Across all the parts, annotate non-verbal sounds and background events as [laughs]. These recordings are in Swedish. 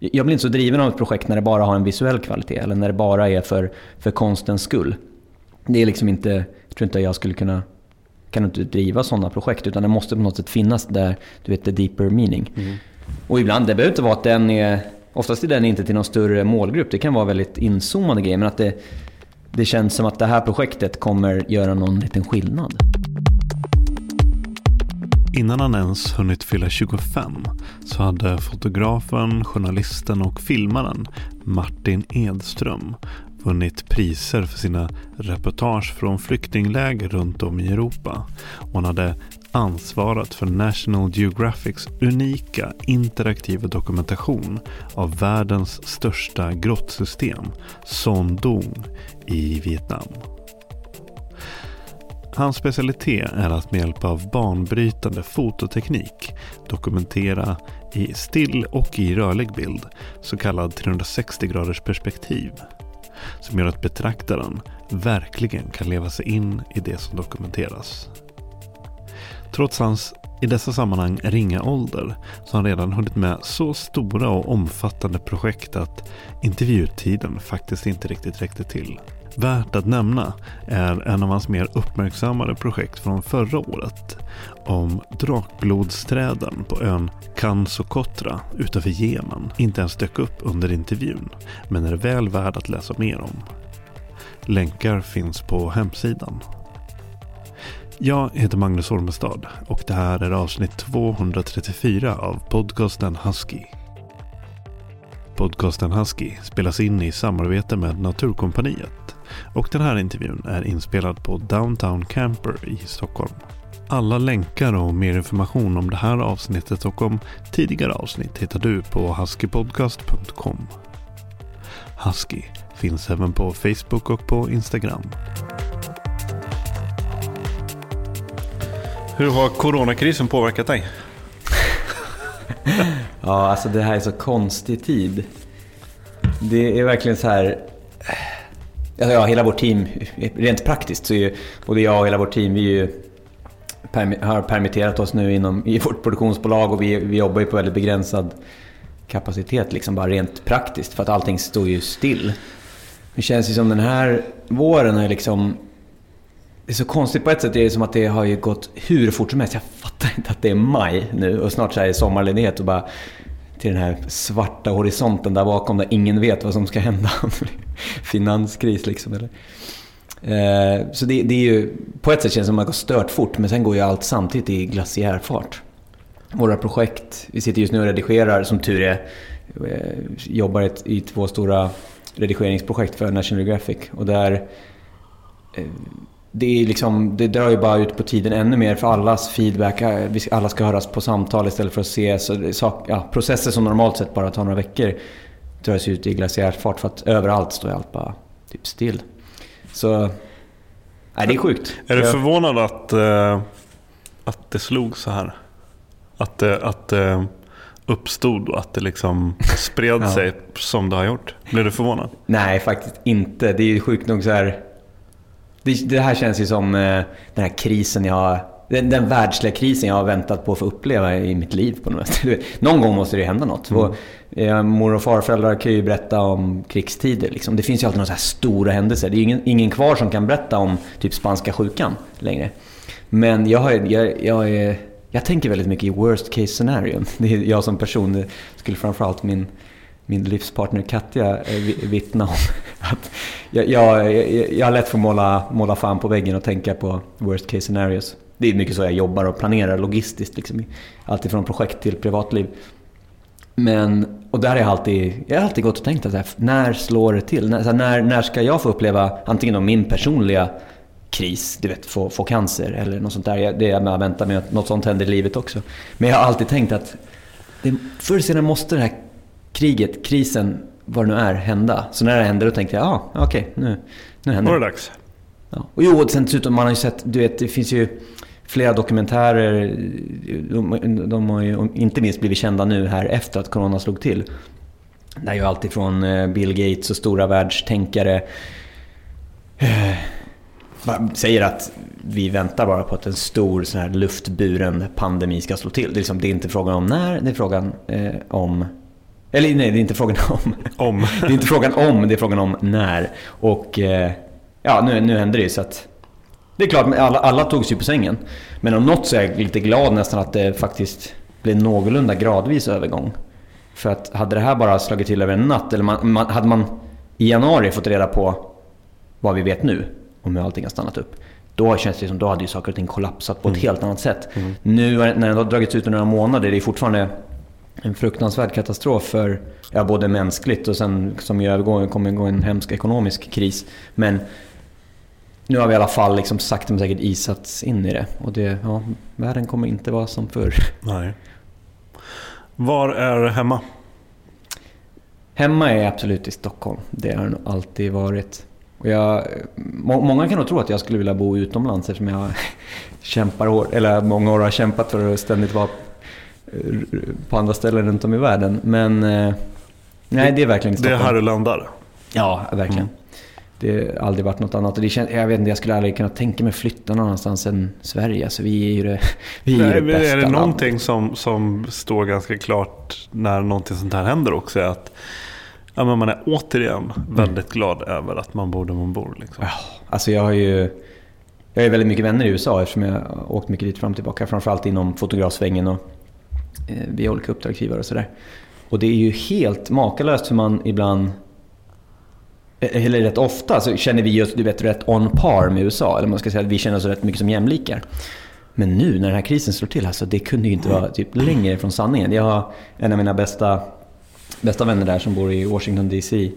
Jag blir inte så driven av ett projekt när det bara har en visuell kvalitet eller när det bara är för, för konstens skull. Det är liksom inte, jag tror inte jag skulle kunna kan inte driva sådana projekt utan det måste på något sätt finnas där, du vet, the deeper meaning. Mm. Och ibland, det behöver inte vara att den är, oftast är den inte till någon större målgrupp. Det kan vara väldigt inzoomade grejer men att det, det känns som att det här projektet kommer göra någon liten skillnad. Innan han ens hunnit fylla 25 så hade fotografen, journalisten och filmaren Martin Edström vunnit priser för sina reportage från flyktingläger runt om i Europa. Och han hade ansvarat för National Geographics unika interaktiva dokumentation av världens största grottsystem, Son Dung, i Vietnam. Hans specialitet är att med hjälp av banbrytande fototeknik dokumentera i still och i rörlig bild, så kallad 360 graders perspektiv, som gör att betraktaren verkligen kan leva sig in i det som dokumenteras. Trots hans i dessa sammanhang ringa ålder så har han redan hunnit med så stora och omfattande projekt att intervjutiden faktiskt inte riktigt räckte till. Värt att nämna är en av hans mer uppmärksammade projekt från förra året om drakblodsträden på ön Kansokotra utanför Jemen inte ens dök upp under intervjun men är väl värd att läsa mer om. Länkar finns på hemsidan. Jag heter Magnus Ormestad och det här är avsnitt 234 av podcasten Husky. Podcasten Husky spelas in i samarbete med Naturkompaniet och den här intervjun är inspelad på Downtown Camper i Stockholm. Alla länkar och mer information om det här avsnittet och om tidigare avsnitt hittar du på huskypodcast.com. Husky finns även på Facebook och på Instagram. Hur har coronakrisen påverkat dig? [laughs] ja, alltså det här är så konstig tid. Det är verkligen så här... Alltså, ja, hela vårt team, rent praktiskt så är ju både jag och hela vårt team, vi ju, har permitterat oss nu inom, i vårt produktionsbolag och vi, vi jobbar ju på väldigt begränsad kapacitet, liksom bara rent praktiskt, för att allting står ju still. Det känns ju som den här våren är liksom det är så konstigt på ett sätt. Det är som att det har ju gått hur fort som helst. Jag fattar inte att det är maj nu och snart så är det sommarledighet och bara till den här svarta horisonten där bakom där ingen vet vad som ska hända. [laughs] Finanskris liksom. Eller? Eh, så det, det, är ju, på ett sätt känns det som att man går stört fort men sen går ju allt samtidigt i glaciärfart. Våra projekt, vi sitter just nu och redigerar, som tur är, eh, jobbar i två stora redigeringsprojekt för National Geographic och där eh, det, är liksom, det drar ju bara ut på tiden ännu mer för allas feedback. Alla ska höras på samtal istället för att se så, ja, processer som normalt sett bara tar några veckor dras ut i glaciärfart för att överallt står allt bara typ still. Så nej, det är sjukt. Är du förvånad att, uh, att det slog så här? Att, uh, att uh, uppstod och att det liksom spred [laughs] Ja. sig som det har gjort? Blev du förvånad? Nej, faktiskt inte. Det är ju sjukt nog så här... Det, det här känns ju som eh, den här krisen jag. Den, den världsliga krisen jag har väntat på att få uppleva i mitt liv på något sätt. Någon gång måste det ju hända något. Och, eh, mor och farföräldrar kan ju berätta om krigstider. Liksom. Det finns ju alltid några stora händelser. Det är ju ingen, ingen kvar som kan berätta om typ spanska sjukan längre. Men jag, har, jag, jag, är, jag tänker väldigt mycket i worst case scenario. [laughs] Det är jag som person. Det skulle framförallt min min livspartner Katja eh, vittna om. Att jag, jag, jag, jag har lätt för att måla, måla fan på väggen och tänka på worst case scenarios. Det är mycket så jag jobbar och planerar logistiskt. Liksom, allt projekt till privatliv. Men, och där har jag alltid, jag har alltid gått och tänkt att här, när slår det till? När, när, när ska jag få uppleva antingen min personliga kris, du vet, få, få cancer eller något sånt där. Jag- Det är jag väntar att att något sånt händer i livet också. Men jag har alltid tänkt att det, förr eller senare måste det här kriget, krisen, vad det nu är, hända. Så när det hände då tänkte jag, ja, ah, okej, nu, nu händer det. det dags? Ja. Och jo, och sen dessutom, man har ju sett, du vet, det finns ju flera dokumentärer, de, de har ju inte minst blivit kända nu här efter att corona slog till. Det är ju allt ifrån eh, Bill Gates och stora världstänkare eh, säger att vi väntar bara på att en stor sån här luftburen pandemi ska slå till. Det är, liksom, det är inte frågan om när, det är frågan eh, om... Eller nej, det är inte frågan om. Om. [laughs] Det är inte frågan om, det är frågan om när. Och eh, ja, nu, nu händer det ju så att... Det är klart, alla, alla togs ju på sängen. Men om något så är jag lite glad nästan att det faktiskt blev någorlunda gradvis övergång. För att hade det här bara slagit till över en natt, eller man, man, hade man i januari fått reda på vad vi vet nu, om hur allting har stannat upp. Då känns det som då hade ju saker och ting kollapsat på ett helt annat sätt. Nu när det har dragits ut några månader, det är fortfarande en fruktansvärd katastrof för ja, både mänskligt och sen som ju övergår, kommer gå en hemsk ekonomisk kris. Men nu har vi i alla fall liksom sakta men säkert isats in i det. Och det, ja, världen kommer inte vara som förr. Nej. Var är hemma? Hemma är absolut i Stockholm. Det har det nog alltid varit. Och jag, må, många kan nog tro att jag skulle vilja bo utomlands eftersom jag [laughs] kämpar hårt, eller många år har kämpat för att ständigt vara på andra ställen runt om i världen. Men eh, nej, det är verkligen i Det är Stockholm. här du landar. Ja, verkligen. Det har aldrig varit något annat. Och det känns, jag vet inte, jag skulle aldrig kunna tänka mig flytta någon annanstans än Sverige. Alltså, vi är ju det, [laughs] vi är Nej, det bästa är det landet. någonting som, som står ganska klart när någonting sånt här händer också? Är att ja, men man är återigen väldigt glad över att man bor där man bor. Liksom. Ja, alltså jag har ju... Jag har väldigt mycket vänner i USA eftersom jag har åkt mycket dit fram och tillbaka. Framförallt inom fotografsvängen och Eh, via olika uppdragsgivare och sådär. Och det är ju helt makalöst hur man ibland... Eh, eller rätt ofta så känner vi oss du vet, rätt on par med USA. Eller man ska säga att vi känner oss rätt mycket som jämlikar. Men nu när den här krisen slår till, alltså, det kunde ju inte vara typ längre från sanningen. Jag har en av mina bästa, bästa vänner där som bor i Washington DC.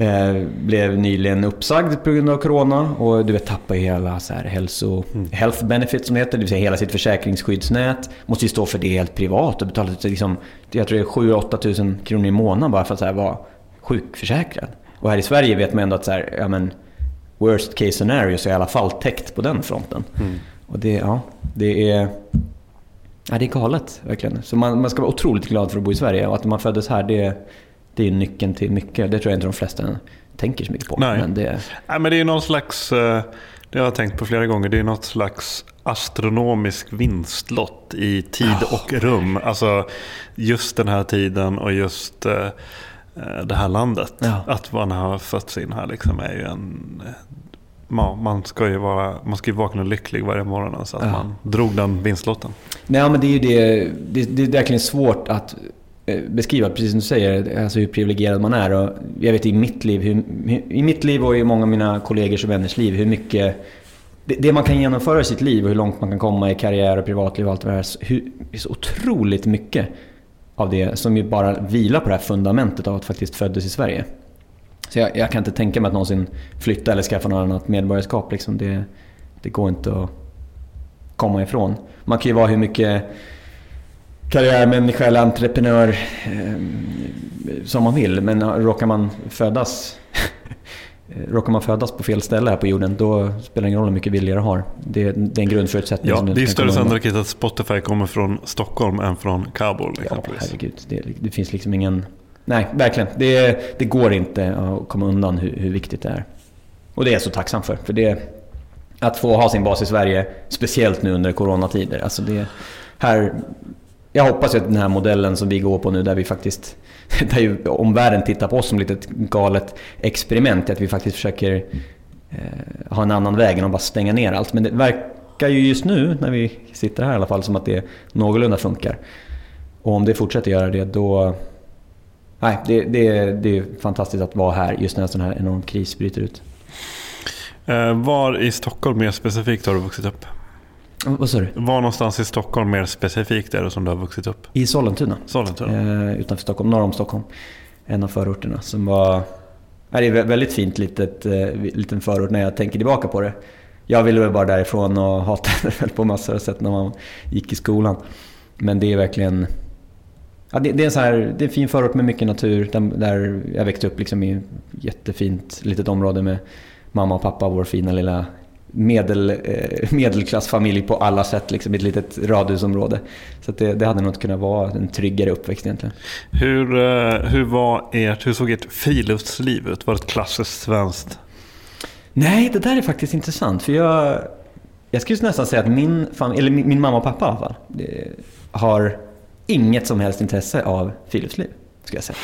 Eh, blev nyligen uppsagd på grund av Corona och du vet tappade hela så här hälso, health benefits som det heter, det vill säga hela sitt försäkringsskyddsnät. Måste ju stå för det helt privat och betala liksom, jag tror det är 7-8 tusen kronor i månaden bara för att så här, vara sjukförsäkrad. Och här i Sverige vet man ändå att så här, ja, men, worst case scenario så är i alla fall täckt på den fronten. Och det, ja, det är... Ja, det är galet verkligen. Så man, man ska vara otroligt glad för att bo i Sverige och att man föddes här det, det är nyckeln till mycket. Det tror jag inte de flesta tänker så mycket på. Nej. Men det, Nej, men det är någon slags, eh, det har jag tänkt på flera gånger, det är något slags astronomisk vinstlott i tid och rum. Alltså just den här tiden och just eh, eh, det här landet. Ja. Att man har fötts in här liksom är ju en... ma- Man ska ju, vara, man ska ju vakna lycklig varje morgon så att Ja. man drog den vinstlotten. Nej, men det är ju det, det, det är verkligen svårt att Eh, beskriva, precis som du säger, alltså hur privilegierad man är. Och jag vet i mitt liv, hur, i mitt liv och i många av mina kollegors och vänners liv, hur mycket det, det man kan genomföra i sitt liv och hur långt man kan komma i karriär och privatliv och allt det här. Hur, det är så otroligt mycket av det som ju bara vilar på det här fundamentet av att faktiskt föddes i Sverige. Så jag, jag kan inte tänka mig att någonsin flytta eller skaffa något annat medborgarskap. Liksom. Det, det går inte att komma ifrån. Man kan ju vara hur mycket karriärmänniska eller entreprenör eh, som man vill. Men råkar man födas [laughs] råkar man födas på fel ställe här på jorden, då spelar det ingen roll hur mycket vilja du har. Det, det är en grundförutsättning. Ja, det är större sannolikhet att Spotify kommer från Stockholm än från Kabul Ja, herregud. Det, det finns liksom ingen... Nej, verkligen. Det, det går inte att komma undan hur, hur viktigt det är. Och det är jag så tacksam för. För det... Att få ha sin bas i Sverige, speciellt nu under coronatider. Alltså det... Här... Jag hoppas ju att den här modellen som vi går på nu, där vi faktiskt... [laughs] Där ju omvärlden tittar på oss som lite ett galet experiment, att vi faktiskt försöker eh, ha en annan väg än att bara stänga ner allt. Men det verkar ju just nu, när vi sitter här i alla fall, som att det någorlunda funkar. Och om det fortsätter göra det då... Nej, det, det, det är fantastiskt att vara här just när en sån här enorm kris bryter ut. Eh, var i Stockholm mer specifikt har du vuxit upp? Vad sa du? Var någonstans i Stockholm mer specifikt är det som du har vuxit upp? I Sollentuna, Sollentuna? eh, utanför Stockholm, norr om Stockholm. En av förorterna som var... Det är ett väldigt fint litet, eh, liten förort när jag tänker tillbaka på det. Jag ville väl bara därifrån och [laughs] hatade väl på massor av sätt när man gick i skolan. Men det är verkligen... Ja, det, det, är en så här, det är en fin förort med mycket natur. Där, där jag växte upp liksom i ett jättefint litet område med mamma och pappa, vår fina lilla medel, eh, medelklassfamilj på alla sätt. Liksom, i ett litet radhusområde. Så det, det hade nog kunnat vara en tryggare uppväxt egentligen. Hur, eh, hur, var ert, hur såg ert friluftsliv ut? Var det ett klassiskt svenskt? Nej, det där är faktiskt intressant. För jag, jag skulle nästan säga att min, fam- eller min, min mamma och pappa i alla fall, det, har inget som helst intresse av friluftsliv. Ska jag säga.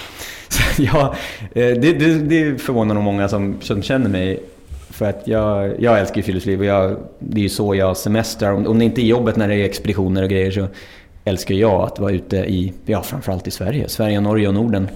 [laughs] Så jag, eh, det, det, det förvånar nog många som, som känner mig. För att jag, jag älskar ju friluftsliv och jag, det är ju så jag semestrar. Om, om det inte är jobbet när det är expeditioner och grejer så älskar jag att vara ute i, ja framförallt i Sverige. Sverige, Norge och Norden.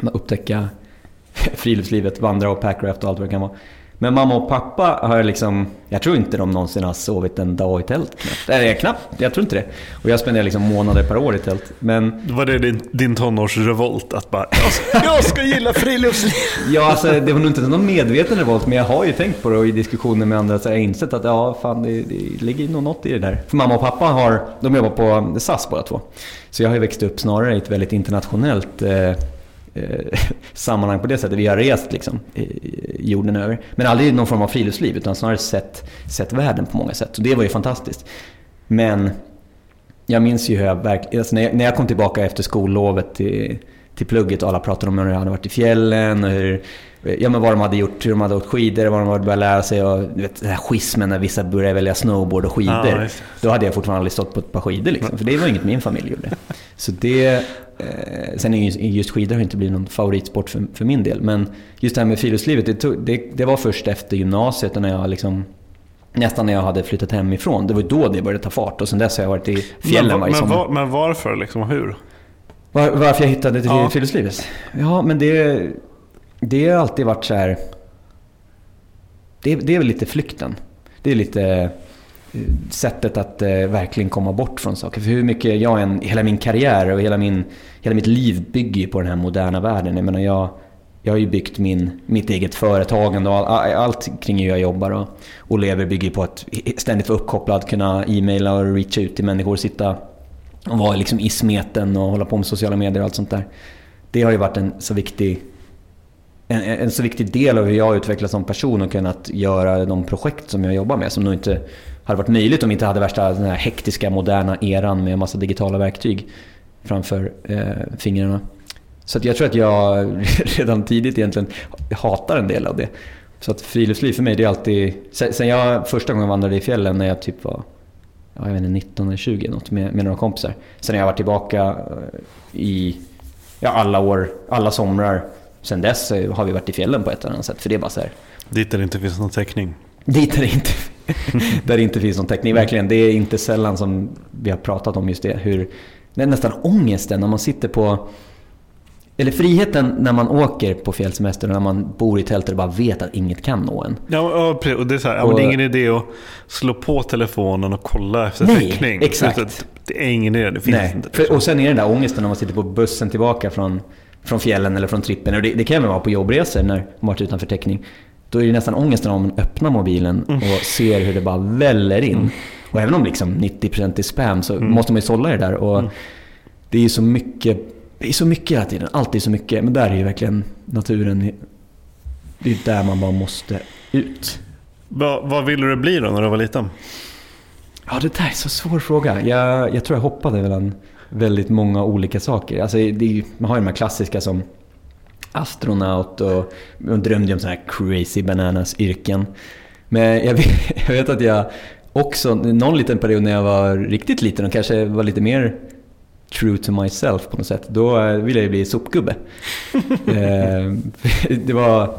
Upptäcka [laughs] friluftslivet, vandra och packraft och allt vad det kan vara. Men mamma och pappa har liksom, jag tror inte de någonsin har sovit en dag i tält knappt. Eller knappt, jag tror inte det. Och jag spenderar liksom månader per år i tält. Men Var det din, din tonårsrevolt? Att bara, jag ska, [laughs] jag ska gilla friluftsliv? ja, alltså, det var nog inte någon medveten revolt, men jag har ju tänkt på det och i diskussioner med andra så har jag insett att ja, fan det, det ligger nog något i det där. För mamma och pappa har, de jobbar på SAS båda två. Så jag har ju växt upp snarare i ett väldigt internationellt eh, eh, [laughs] sammanhang på det sättet. Vi har rest liksom jorden över. Men aldrig någon form av friluftsliv utan snarare sett, sett världen på många sätt. Så det var ju fantastiskt. Men jag minns ju hur jag verkligen, alltså när, jag, när jag kom tillbaka efter skollovet till, till plugget och alla pratade om hur de hade varit i fjällen och hur, ja, men vad de hade gjort, hur de hade åkt skidor, vad de hade börjat lära sig och du vet, den här schismen när vissa började välja snowboard och skidor. Just Då hade jag fortfarande aldrig stått på ett par skidor liksom, för det var inget min familj gjorde. Så det, eh, sen är ju just skidor har inte blivit någon favoritsport för, för min del, men just det här med friluftslivet, det, tog, det, det var först efter gymnasiet när jag liksom Nästan när jag hade flyttat hemifrån. Det var då det började ta fart och sen dess har jag varit i fjällen men, varje men, sommar. var, men varför liksom, och hur? Var, varför jag hittade till Ja. friluftslivet? Ja, men det, det har alltid varit så här... Det, det är väl lite flykten. Det är lite eh, sättet att eh, verkligen komma bort från saker. För hur mycket jag än, hela min karriär och hela, min, hela mitt liv bygger ju på den här moderna världen. Jag menar, jag, jag har ju byggt min, mitt eget företagande och all, allt kring hur jag jobbar och, och lever bygger på att ständigt vara uppkopplad, kunna e-maila och reacha ut till människor, sitta och vara liksom i smeten och hålla på med sociala medier och allt sånt där. Det har ju varit en så viktig en, en så viktig del av hur jag utvecklats som person och kunnat göra de projekt som jag jobbar med som nog inte hade varit möjligt om vi inte hade värsta den här hektiska moderna eran med massa digitala verktyg framför eh, fingrarna. Så att jag tror att jag [laughs] redan tidigt egentligen hatar en del av det. Så att friluftsliv för mig, det är alltid... Sen jag första gången vandrade i fjällen när jag typ var jag vet inte, 19 eller 20 något med, med några kompisar. Sen har jag varit tillbaka eh, i ja, alla år, alla somrar. Sen dess har vi varit i fjällen på ett eller annat sätt. För det är bara så här, Dit där det inte finns någon täckning. dit där det inte, [laughs] där det inte finns någon täckning. Verkligen, det är inte sällan som vi har pratat om just det. Hur, det är nästan ångesten när man sitter på... Eller friheten när man åker på fjällsemester och när man bor i tält och bara vet att inget kan nå en. Ja, och det är så här, ja, men det är ingen idé att slå på telefonen och kolla efter Nej, täckning. exakt. Utan Det är ingen idé, det finns Nej. inte. För, och sen är det den där ångesten när man sitter på bussen tillbaka från, från fjällen eller från trippen. Och det, det kan även vara på jobbresor när man varit utanför täckning. Då är det nästan ångesten om man öppnar mobilen och ser hur det bara väller in. Och även om liksom 90% är spam så måste man ju sålla det där. Och Det är ju så mycket, det är så mycket hela tiden. Alltid så mycket. Men där är ju verkligen naturen det är där man bara måste ut. Va, vad ville du bli då när du var liten? Ja, det där är en så svår fråga. Jag, jag tror jag hoppade mellan väldigt många olika saker. Alltså, är, man har ju de här klassiska som astronaut och man drömde om sådana här crazy bananas yrken. Men jag vet, [laughs] jag vet att jag också, någon liten period när jag var riktigt liten och kanske var lite mer true to myself på något sätt. Då ville jag bli sopgubbe. [laughs] Eh, [laughs] det var,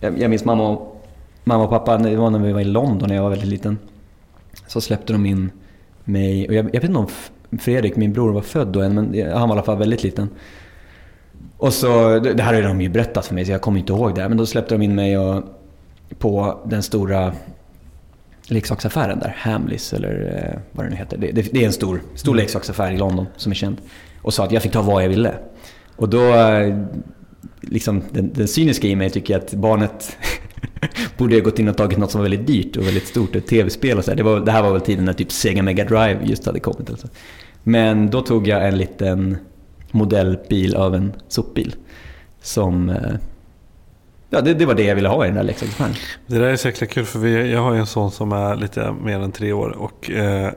jag minns mamma och, mamma och pappa, det var när vi var i London när jag var väldigt liten. Så släppte de in mig, och jag, jag vet inte om Fredrik, min bror, var född då än, men han var i alla fall väldigt liten. Och så, det här har de ju berättat för mig så jag kommer inte ihåg det. Men då släppte de in mig och, på den stora leksaksaffären där, Hamleys eller eh, vad det nu heter. Det, det, det är en stor, stor mm. leksaksaffär i London som är känd. Och sa att jag fick ta vad jag ville. Och då, eh, liksom den, den cyniska i mig tycker att barnet [laughs] borde ha gått in och tagit något som var väldigt dyrt och väldigt stort, ett tv-spel och så. Det, var, det här var väl tiden när typ Sega Mega Drive just hade kommit. Alltså. Men då tog jag en liten modellbil av en sopbil. Som... Eh, ja, det, det, var det jag ville ha i den där leksaksaffären. Det där är så jäkla kul för vi, jag har ju en son som är lite mer än tre år. Och, eh,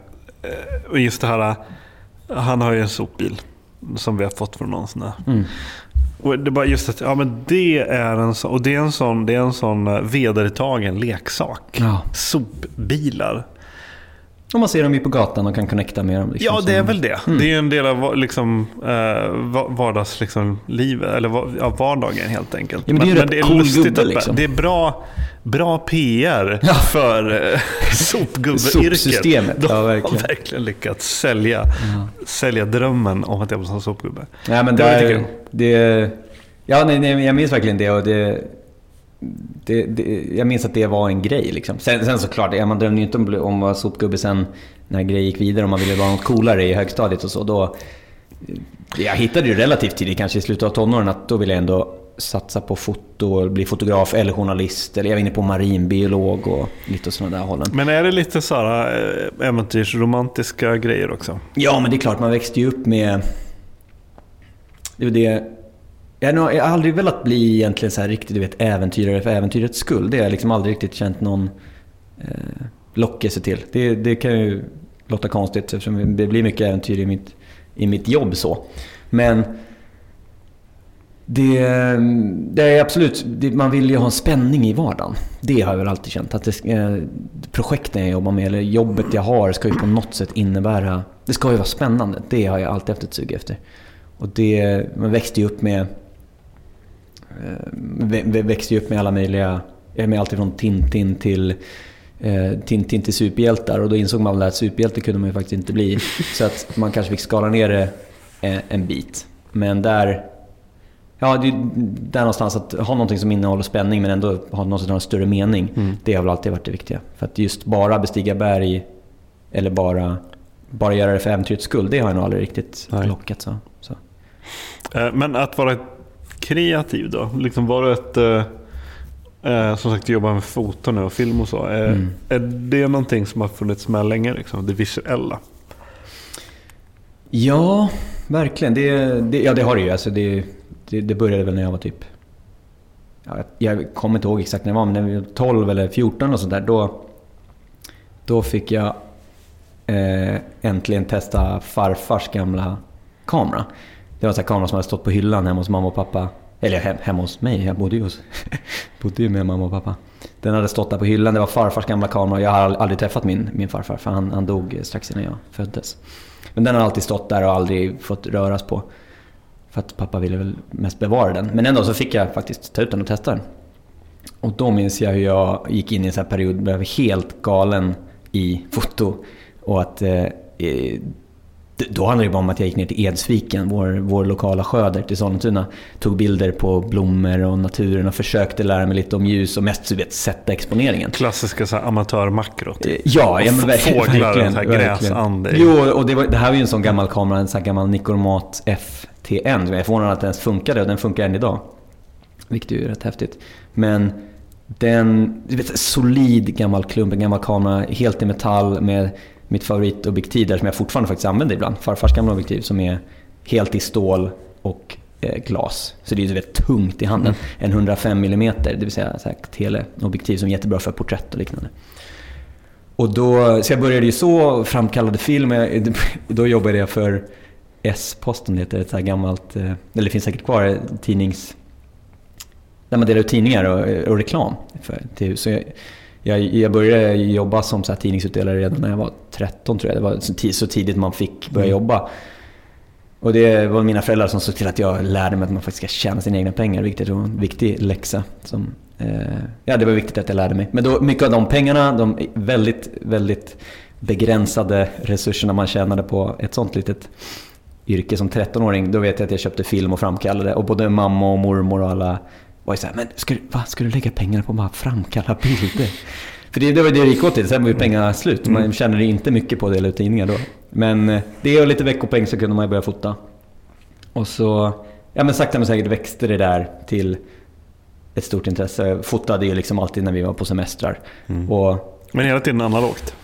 och just det här, han har ju en sopbil som vi har fått från någon sån där. Mm. Och det är bara just att ja, men det är en sån, och det är en sån, det är en sån eh, vedertagen leksak. Ja. Sopbilar. Och man ser dem ju på gatan och kan connecta med dem. Liksom, ja, det är väl det. Mm. Det är en del av liksom, eh, vardagslivet, liksom, eller ja, vardagen helt enkelt. Ja, men det är, men, det är cool lustigt gubbe, liksom. Det är bra, bra PR ja. för eh, [laughs] sopgubbeyrket. Sopsystemet. De ja, verkligen. har verkligen lyckats sälja, ja. sälja drömmen om att jag var som sopgubbe. Ja, men det, där, det, ja, nej, nej, jag minns verkligen det. Och det det, det, jag minns att det var en grej. Liksom. Sen, sen såklart, man drömde ju inte om, om att vara sopgubbe sen när grejer gick vidare. Om man ville vara något coolare i högstadiet och så. Då, jag hittade ju relativt tidigt, kanske i slutet av tonåren, att då ville jag ändå satsa på foto, bli fotograf eller journalist. Eller jag var inne på marinbiolog och lite sådana där hållen. Men är det lite sådana äh, äventyrsromantiska grejer också? Ja, men det är klart. Man växte ju upp med... Det var det jag har, aldrig velat bli egentligen så här riktigt du vet, äventyrare för äventyrets skull. Det har jag liksom aldrig riktigt känt någon eh, lockelse till. Det, det kan ju låta konstigt eftersom det blir mycket äventyr i mitt, i mitt jobb så. Men det, det är absolut, det, man vill ju ha en spänning i vardagen. Det har jag väl alltid känt. Att det, eh, projekten jag jobbar med, eller jobbet jag har, ska ju på något sätt innebära... Det ska ju vara spännande. Det har jag alltid haft ett sug efter. Och det, man växte ju upp med växte ju upp med alla möjliga, med allt från Tintin till eh, Tintin till superhjältar och då insåg man väl att superhjälte kunde man ju faktiskt inte bli. [laughs] Så att man kanske fick skala ner det en, eh, bit. Men där, ja, det, där någonstans att ha någonting som innehåller spänning men ändå ha har en större mening. Mm. Det har väl alltid varit det viktiga. För att just bara bestiga berg eller bara, bara göra det för äventyrets skull, det har jag nog aldrig riktigt Nej. lockat. Så. så. Eh, men att vara kreativ då? Liksom var du ett... Eh, eh, som sagt, jobbar med foto nu och film och så. Eh, mm. Är det någonting som har funnits med länge, liksom, det visuella? Ja, verkligen. Det, det, ja, det har det ju. Alltså det, det, det började väl när jag var typ... Ja, jag kommer inte ihåg exakt när jag var, men när jag var 12 eller 14 och sånt där. Då, då fick jag eh, äntligen testa farfars gamla kamera. Det var en kamera som hade stått på hyllan hemma hos mamma och pappa. Eller hem, hemma hos mig, jag bodde ju, hos, [laughs] bodde ju med mamma och pappa. Den hade stått där på hyllan, det var farfars gamla kamera. Jag har aldrig träffat min, min farfar för han, han dog strax innan jag föddes. Men den har alltid stått där och aldrig fått röras på. För att pappa ville väl mest bevara den. Men ändå så fick jag faktiskt ta ut den och testa den. Och då minns jag hur jag gick in i en sån här period, blev helt galen i foto. Och att eh, då handlade det bara om att jag gick ner till Edsviken, vår, vår lokala sjö där till Sollentuna. Tog bilder på blommor och naturen och försökte lära mig lite om ljus och mest så vet, sätta exponeringen. Klassiska så här, amatörmakrot. Eh, ja, ja men verkligen. Fåglar, så gräsande. Jo, och det, var, det, här var ju en sån gammal kamera, en sån här gammal Nicormat FTN. Jag är förvånad att den ens funkade och den funkar än idag. Vilket är ju rätt häftigt. Men den, du vet, solid gammal klump, en gammal kamera, helt i metall med mitt favoritobjektiv där som jag fortfarande faktiskt använder ibland. Farfars gamla objektiv som är helt i stål och eh, glas. Så det är ju väldigt tungt i handen. En 105 mm, det vill säga så här teleobjektiv som är jättebra för porträtt och liknande. Och då, så jag började ju så, framkallade film. Jag, [laughs] då jobbade jag för S-posten, det heter ett så här gammalt, eh, eller det finns säkert kvar, tidnings... Där man delar ut tidningar och, och reklam. För, till, så jag, jag, jag, började jobba som så här tidningsutdelare redan när jag var 13 tror jag. Det var så, så tidigt man fick börja mm. jobba. Och det var mina föräldrar som såg till att jag lärde mig att man faktiskt ska tjäna sina egna pengar. Vilket var en viktig läxa. Som, eh, ja, det var viktigt att jag lärde mig. Men då, mycket av de pengarna, de väldigt, väldigt begränsade resurserna man tjänade på ett sånt litet yrke som 13-åring. Då vet jag att jag köpte film och framkallade. Och både mamma och mormor och alla var ju såhär, men ska, va, ska du lägga pengar på att bara framkalla bilder? [laughs] För det, det var det det gick åt till, sen var ju pengarna slut. Man mm. tjänade inte mycket på att dela ut tidningar då. Men eh, det och lite veckopeng så kunde man ju börja fota. Och så, ja men sakta men säkert växte det där till ett stort intresse. Jag fotade ju liksom alltid när vi var på semestrar. Mm. Och, men hela tiden analogt?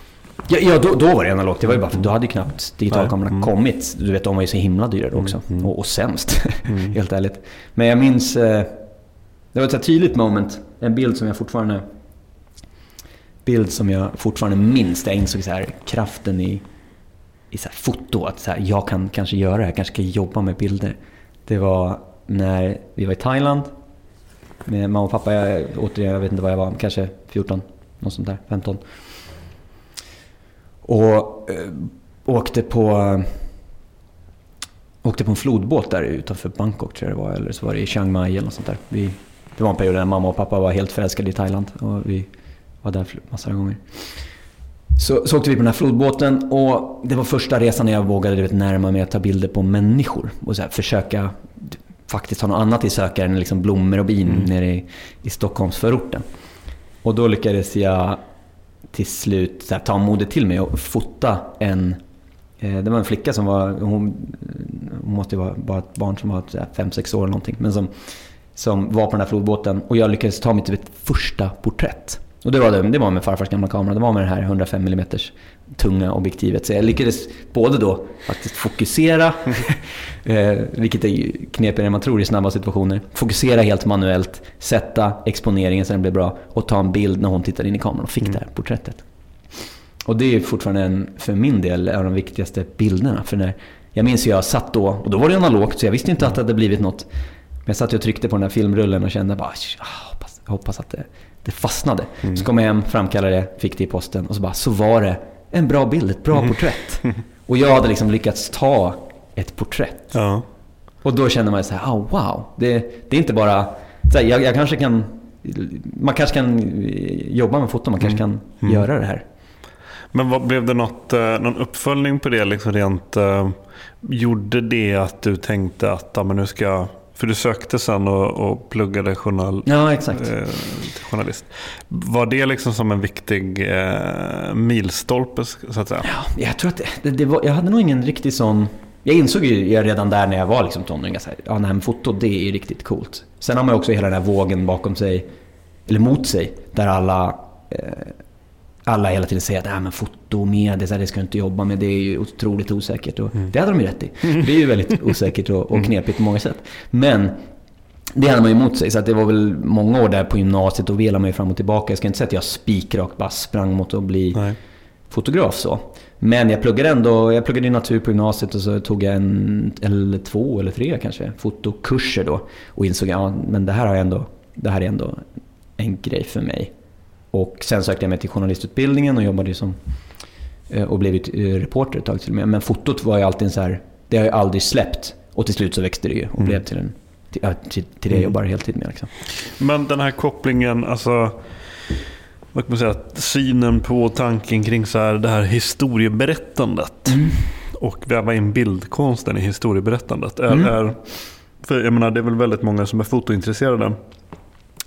Ja, ja då, då var det analogt. Det var ju bara för då hade ju knappt digitalkamerorna mm. kommit. Du vet, de var ju så himla dyra då också. Mm. Och, och sämst, mm. [laughs] helt ärligt. Men jag minns... Det var ett tydligt moment. En bild som jag fortfarande... Bild som jag fortfarande minns. Där jag insåg så här, kraften i, i så här foto. Att så här, jag kan kanske göra det här. Kanske kan jobba med bilder. Det var när vi var i Thailand. Med mamma och pappa. Jag, återigen, jag vet inte vad jag var. Kanske 14. Något sånt där. 15. Och eh, åkte på... Åkte på en flodbåt där utanför Bangkok tror jag det var. Eller så var det i Chiang Mai eller något sånt där. Vi, det var en period när mamma och pappa var helt förälskade i Thailand. Och vi var där massor av gånger. Så, så åkte vi på den här flodbåten och det var första resan när jag vågade vet, närma mig att ta bilder på människor. Och så här, försöka faktiskt ha något annat i sökaren än liksom blommor och bin mm. nere i, i Stockholmsförorten. Och då lyckades jag till slut här, ta modet till mig och fota en... Eh, det var en flicka som var... Hon, hon måste ju vara bara ett barn som var 5-6 år eller någonting. Men som, som var på den här flodbåten. Och jag lyckades ta mitt första porträtt. Och det var, det, det var med farfars gamla kamera. Det var med det här 105 mm tunga objektivet. Så jag lyckades både då faktiskt fokusera, [laughs] eh, vilket är knepigare än man tror i snabba situationer. Fokusera helt manuellt, sätta exponeringen så den blev bra och ta en bild när hon tittade in i kameran och fick mm. det här porträttet. Och det är fortfarande en, för min del en av de viktigaste bilderna. För när, jag minns ju jag satt då, och då var det analogt så jag visste inte att det hade blivit något. Men jag satt och tryckte på den här filmrullen och kände bara, ah, hoppas, hoppas att det, det fastnade. Mm. Så kom jag hem, framkallade det, fick det i posten och så bara, så var det en bra bild, ett bra mm. porträtt. [laughs] Och jag hade liksom lyckats ta ett porträtt. Ja. Och då kände man så här, oh, wow. Det, det är inte bara, så här, jag, jag, kanske kan, man kanske kan jobba med foto, man kanske mm. kan mm. göra det här. Men vad, blev det något, eh, någon uppföljning på det? Liksom rent, uh, gjorde det att du tänkte att ja, men nu ska jag för du sökte sen och, och pluggade journal, ja, exakt. Eh, journalist. Var det liksom som en viktig eh, milstolpe så att säga? Ja, jag tror att det, det, var, jag hade nog ingen riktig sån... Jag insåg ju redan där när jag var liksom tonåring att ja, med foto det är ju riktigt coolt. Sen har man ju också hela den här vågen bakom sig, eller mot sig, där alla eh, alla hela tiden säger att äh, men foto och media, det ska du inte jobba med, det är ju otroligt osäkert. Och mm. Det hade de ju rätt i. Det är ju väldigt osäkert och, och mm. knepigt på många sätt. Men det hade man ju emot sig. Så att det var väl många år där på gymnasiet och velade mig fram och tillbaka. Jag ska inte säga att jag spikrakt bara sprang mot att bli Nej. fotograf så. Men jag pluggade ändå, jag pluggade natur på gymnasiet och så tog jag en, eller två eller tre kanske, fotokurser då. Och insåg att ja, det här, har ändå, det här är ändå en grej för mig. Och sen sökte jag mig till journalistutbildningen och jobbade som eh, och blev eh, reporter ett tag till och med. Men fotot var ju alltid så här, det har jag aldrig släppt. Och till slut så växte det ju och mm. blev till, en, till, till, till det jag mm. jobbar heltid med. Liksom. Men den här kopplingen, alltså vad kan man säga, synen på tanken kring så här, det här historieberättandet. Mm. Och väva in bildkonsten i historieberättandet. Är, mm. är, för jag menar, det är väl väldigt många som är fotointresserade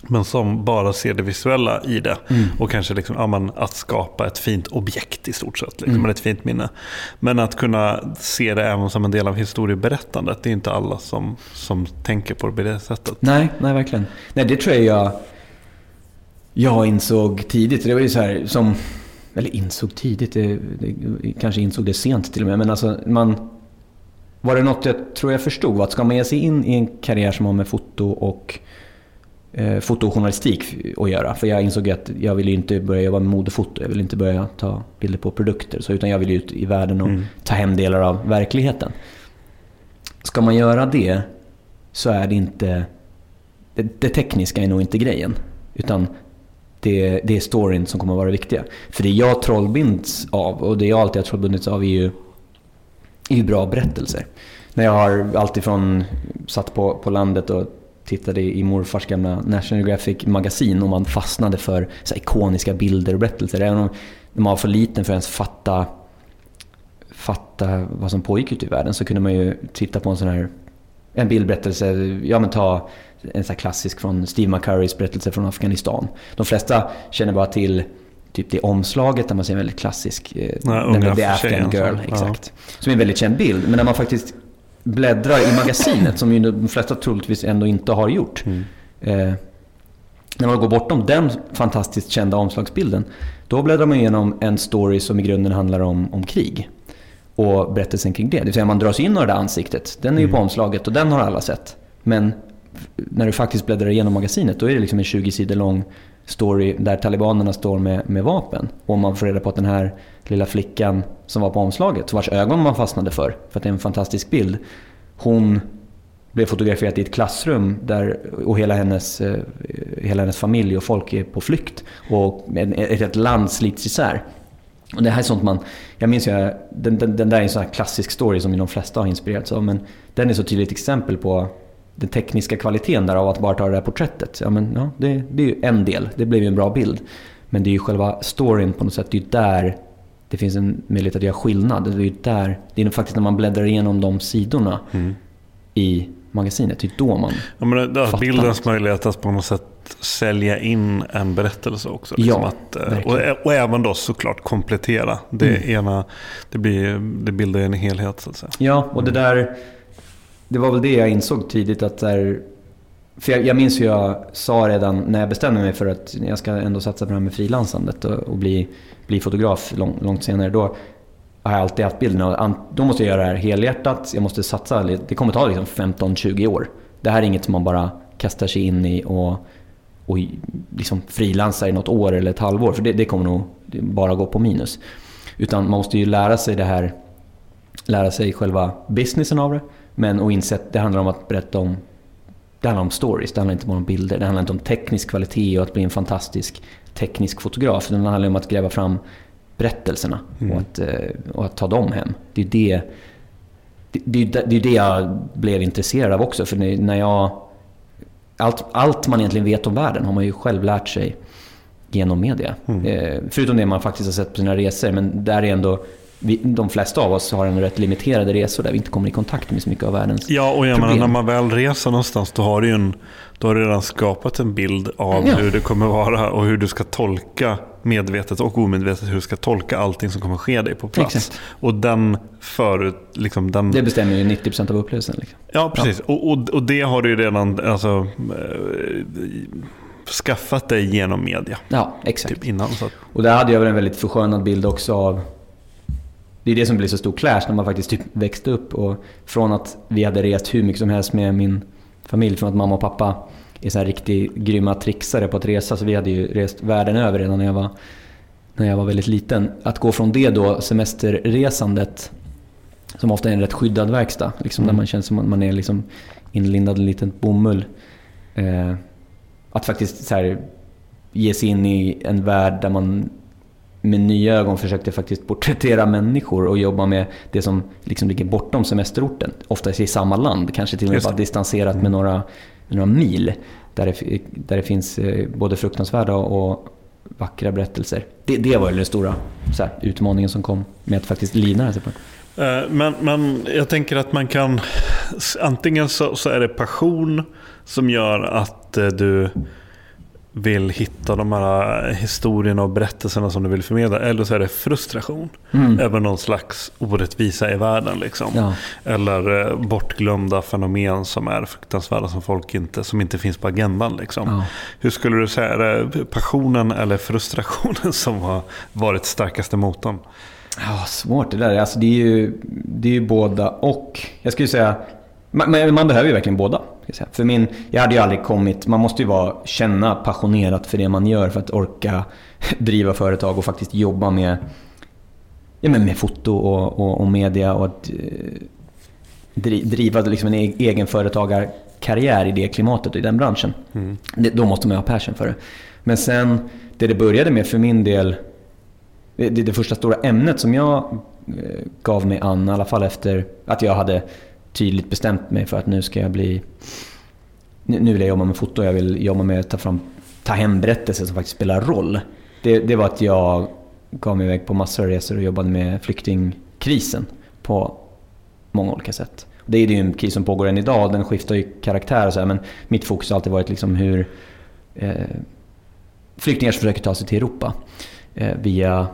men som bara ser det visuella i det. Mm. Och kanske liksom, ja, man, att skapa ett fint objekt i stort sett. Liksom, mm. Ett fint minne. Men att kunna se det även som en del av historieberättandet. Det är inte alla som, som tänker på det på det sättet. Nej, nej verkligen. Nej, det tror jag jag, jag insåg tidigt. Det var ju så här som... Eller insåg tidigt, det, det, kanske insåg det sent till och med. Men alltså man var det något jag tror jag förstod. Att ska man ge sig in i en karriär som har med foto och eh, fotojournalistik att göra. För jag insåg att jag ville inte börja jobba med modefoto. Jag ville inte börja ta bilder på produkter. Så, utan jag ville ut i världen och mm. ta hem delar av verkligheten. Ska man göra det så är det inte... Det, det tekniska är nog inte grejen. Utan det, det är storyn som kommer att vara viktiga. För det jag trollbinds av, och det jag alltid har trollbundits av, är ju, är ju bra berättelser. När jag har alltifrån satt på, på landet och tittade i morfars gamla National Geographic magasin och man fastnade för så ikoniska bilder och berättelser. Även om man var för liten för att ens fatta, fatta vad som pågick ute i världen så kunde man ju titta på en sån här en bildberättelse. Ja men ta en sån klassisk från Steve McCurrys berättelse från Afghanistan. De flesta känner bara till typ det omslaget där man ser en väldigt klassisk, eh, Nej, The Afghan Girl. Exakt. Ja. Som är en väldigt känd bild. Men när man faktiskt bläddrar i magasinet, som ju de flesta troligtvis ändå inte har gjort. Mm. Eh, när man går bortom den fantastiskt kända omslagsbilden, då bläddrar man igenom en story som i grunden handlar om, om krig. Och berättelsen kring det. Det vill säga man dras in i det där ansiktet. Den är ju mm. på omslaget och den har alla sett. Men när du faktiskt bläddrar igenom magasinet, då är det liksom en 20 sidor lång story där talibanerna står med, med vapen. Och man får reda på att den här lilla flickan som var på omslaget, vars ögon man fastnade för, för att det är en fantastisk bild. Hon blev fotograferad i ett klassrum där, och hela hennes, eh, hela hennes familj och folk är på flykt. Och ett, ett land slits isär. Och det här är sånt man... Jag minns ju, den, den, den där är en sån här klassisk story som de flesta har inspirerats av. Men den är så tydligt exempel på den tekniska kvaliteten där av att bara ta det där porträttet. Ja, men, ja, det, det är ju en del, det blev ju en bra bild. Men det är ju själva storyn på något sätt, det är ju där det finns en möjlighet att göra skillnad. Det är ju där, det är faktiskt när man bläddrar igenom de sidorna mm. i magasinet, det är då man ja, men det, fattar. Bildens möjlighet att på något sätt sälja in en berättelse också. Liksom ja, att, eh, och, och, även då såklart komplettera. Det, mm. ena, det, blir, det bildar en helhet så att säga. Ja, och det där det var väl det jag insåg tidigt att där, för jag, jag minns hur jag sa redan när jag bestämde mig för att jag ska ändå satsa på det här med frilansandet och, och bli, bli fotograf lång, långt senare. Då har jag alltid haft bilden av då måste jag göra det här helhjärtat. Jag måste satsa. Det kommer ta liksom 15-20 år. Det här är inget som man bara kastar sig in i och, och liksom frilansar i något år eller ett halvår. För det, det kommer nog bara gå på minus. Utan man måste ju lära sig det här, lära sig själva businessen av det. Men och insett det handlar om att berätta om det handlar om stories, det handlar inte bara om bilder. Det handlar inte om teknisk kvalitet och att bli en fantastisk teknisk fotograf. Det handlar om att gräva fram berättelserna mm. och, att, eh, och att ta dem hem. Det är det, det, det, det, är det jag blev intresserad av också. För när jag, allt, allt man egentligen vet om världen har man ju själv lärt sig genom media. Mm. Eh, förutom det man faktiskt har sett på sina resor. Men där är ändå vi, de flesta av oss har en rätt limiterade resor där vi inte kommer i kontakt med så mycket av världens Ja, och jag problem. menar när man väl reser någonstans då har du, en, då har du redan skapat en bild av ja. hur det kommer vara och hur du ska tolka medvetet och omedvetet hur du ska tolka allting som kommer ske dig på plats. Exakt. Och den förut, liksom den... Det bestämmer ju 90% av upplevelsen. Liksom. Ja, precis. Ja. Och, och, och, det har du ju redan alltså, äh, skaffat dig genom media. Ja, exakt. Typ innan, så. Och där hade jag väl en väldigt förskönad bild också av det är det som blir så stor clash när man faktiskt typ växte upp. Och från att vi hade rest hur mycket som helst med min familj, från att mamma och pappa är så här riktigt grymma trixare på att resa. Så vi hade ju rest världen över redan när jag var, när jag var väldigt liten. Att gå från det då, semesterresandet, som ofta är en rätt skyddad verkstad. Liksom, mm. Där man känner som att man är liksom inlindad i en liten bomull. Eh, att faktiskt så här, ge sig in i en värld där man med nya ögon försökte faktiskt porträttera människor och jobba med det som liksom ligger bortom semesterorten. Oftast i samma land, kanske till och med bara distanserat med några, några mil. Där det, där det finns eh, både fruktansvärda och vackra berättelser. Det, det var den stora här, utmaningen som kom med att faktiskt livnära sig på men, men jag tänker att man kan, antingen så, så är det passion som gör att eh, du vill hitta de här historierna och berättelserna som du vill förmedla. Eller så är det frustration mm. över någon slags orättvisa i världen. Liksom. Ja. Eller eh, bortglömda fenomen som är fruktansvärda som folk inte, som inte finns på agendan. Liksom. Ja. Hur skulle du säga, är det passionen eller frustrationen [laughs] som har varit starkaste motorn? Ja, svårt det där. Alltså det, är ju, det är ju båda och. Jag skulle säga, man, man behöver ju verkligen båda. Säga. För min, jag hade ju aldrig kommit, man måste ju vara, känna passionerat för det man gör för att orka [laughs] driva företag och faktiskt jobba med, ja, men med foto och, och, och media och att eh, driva liksom en e-, egen företagarkarriär i det klimatet och i den branschen. Mm. Det, då måste man ha passion för det. Men sen, det det började med för min del, det, det första stora ämnet som jag eh, gav mig an, i alla fall efter att jag hade tydligt bestämt mig för att nu ska jag bli... Nu vill jag jobba med foto, jag vill jobba med att ta, fram, ta hem berättelser som faktiskt spelar roll. Det, det var att jag gav mig iväg på massor av resor och jobbade med flyktingkrisen på många olika sätt. Det är ju en kris som pågår än idag, den skiftar ju karaktär och så här, men mitt fokus har alltid varit liksom hur eh, flyktingar som försöker ta sig till Europa eh, via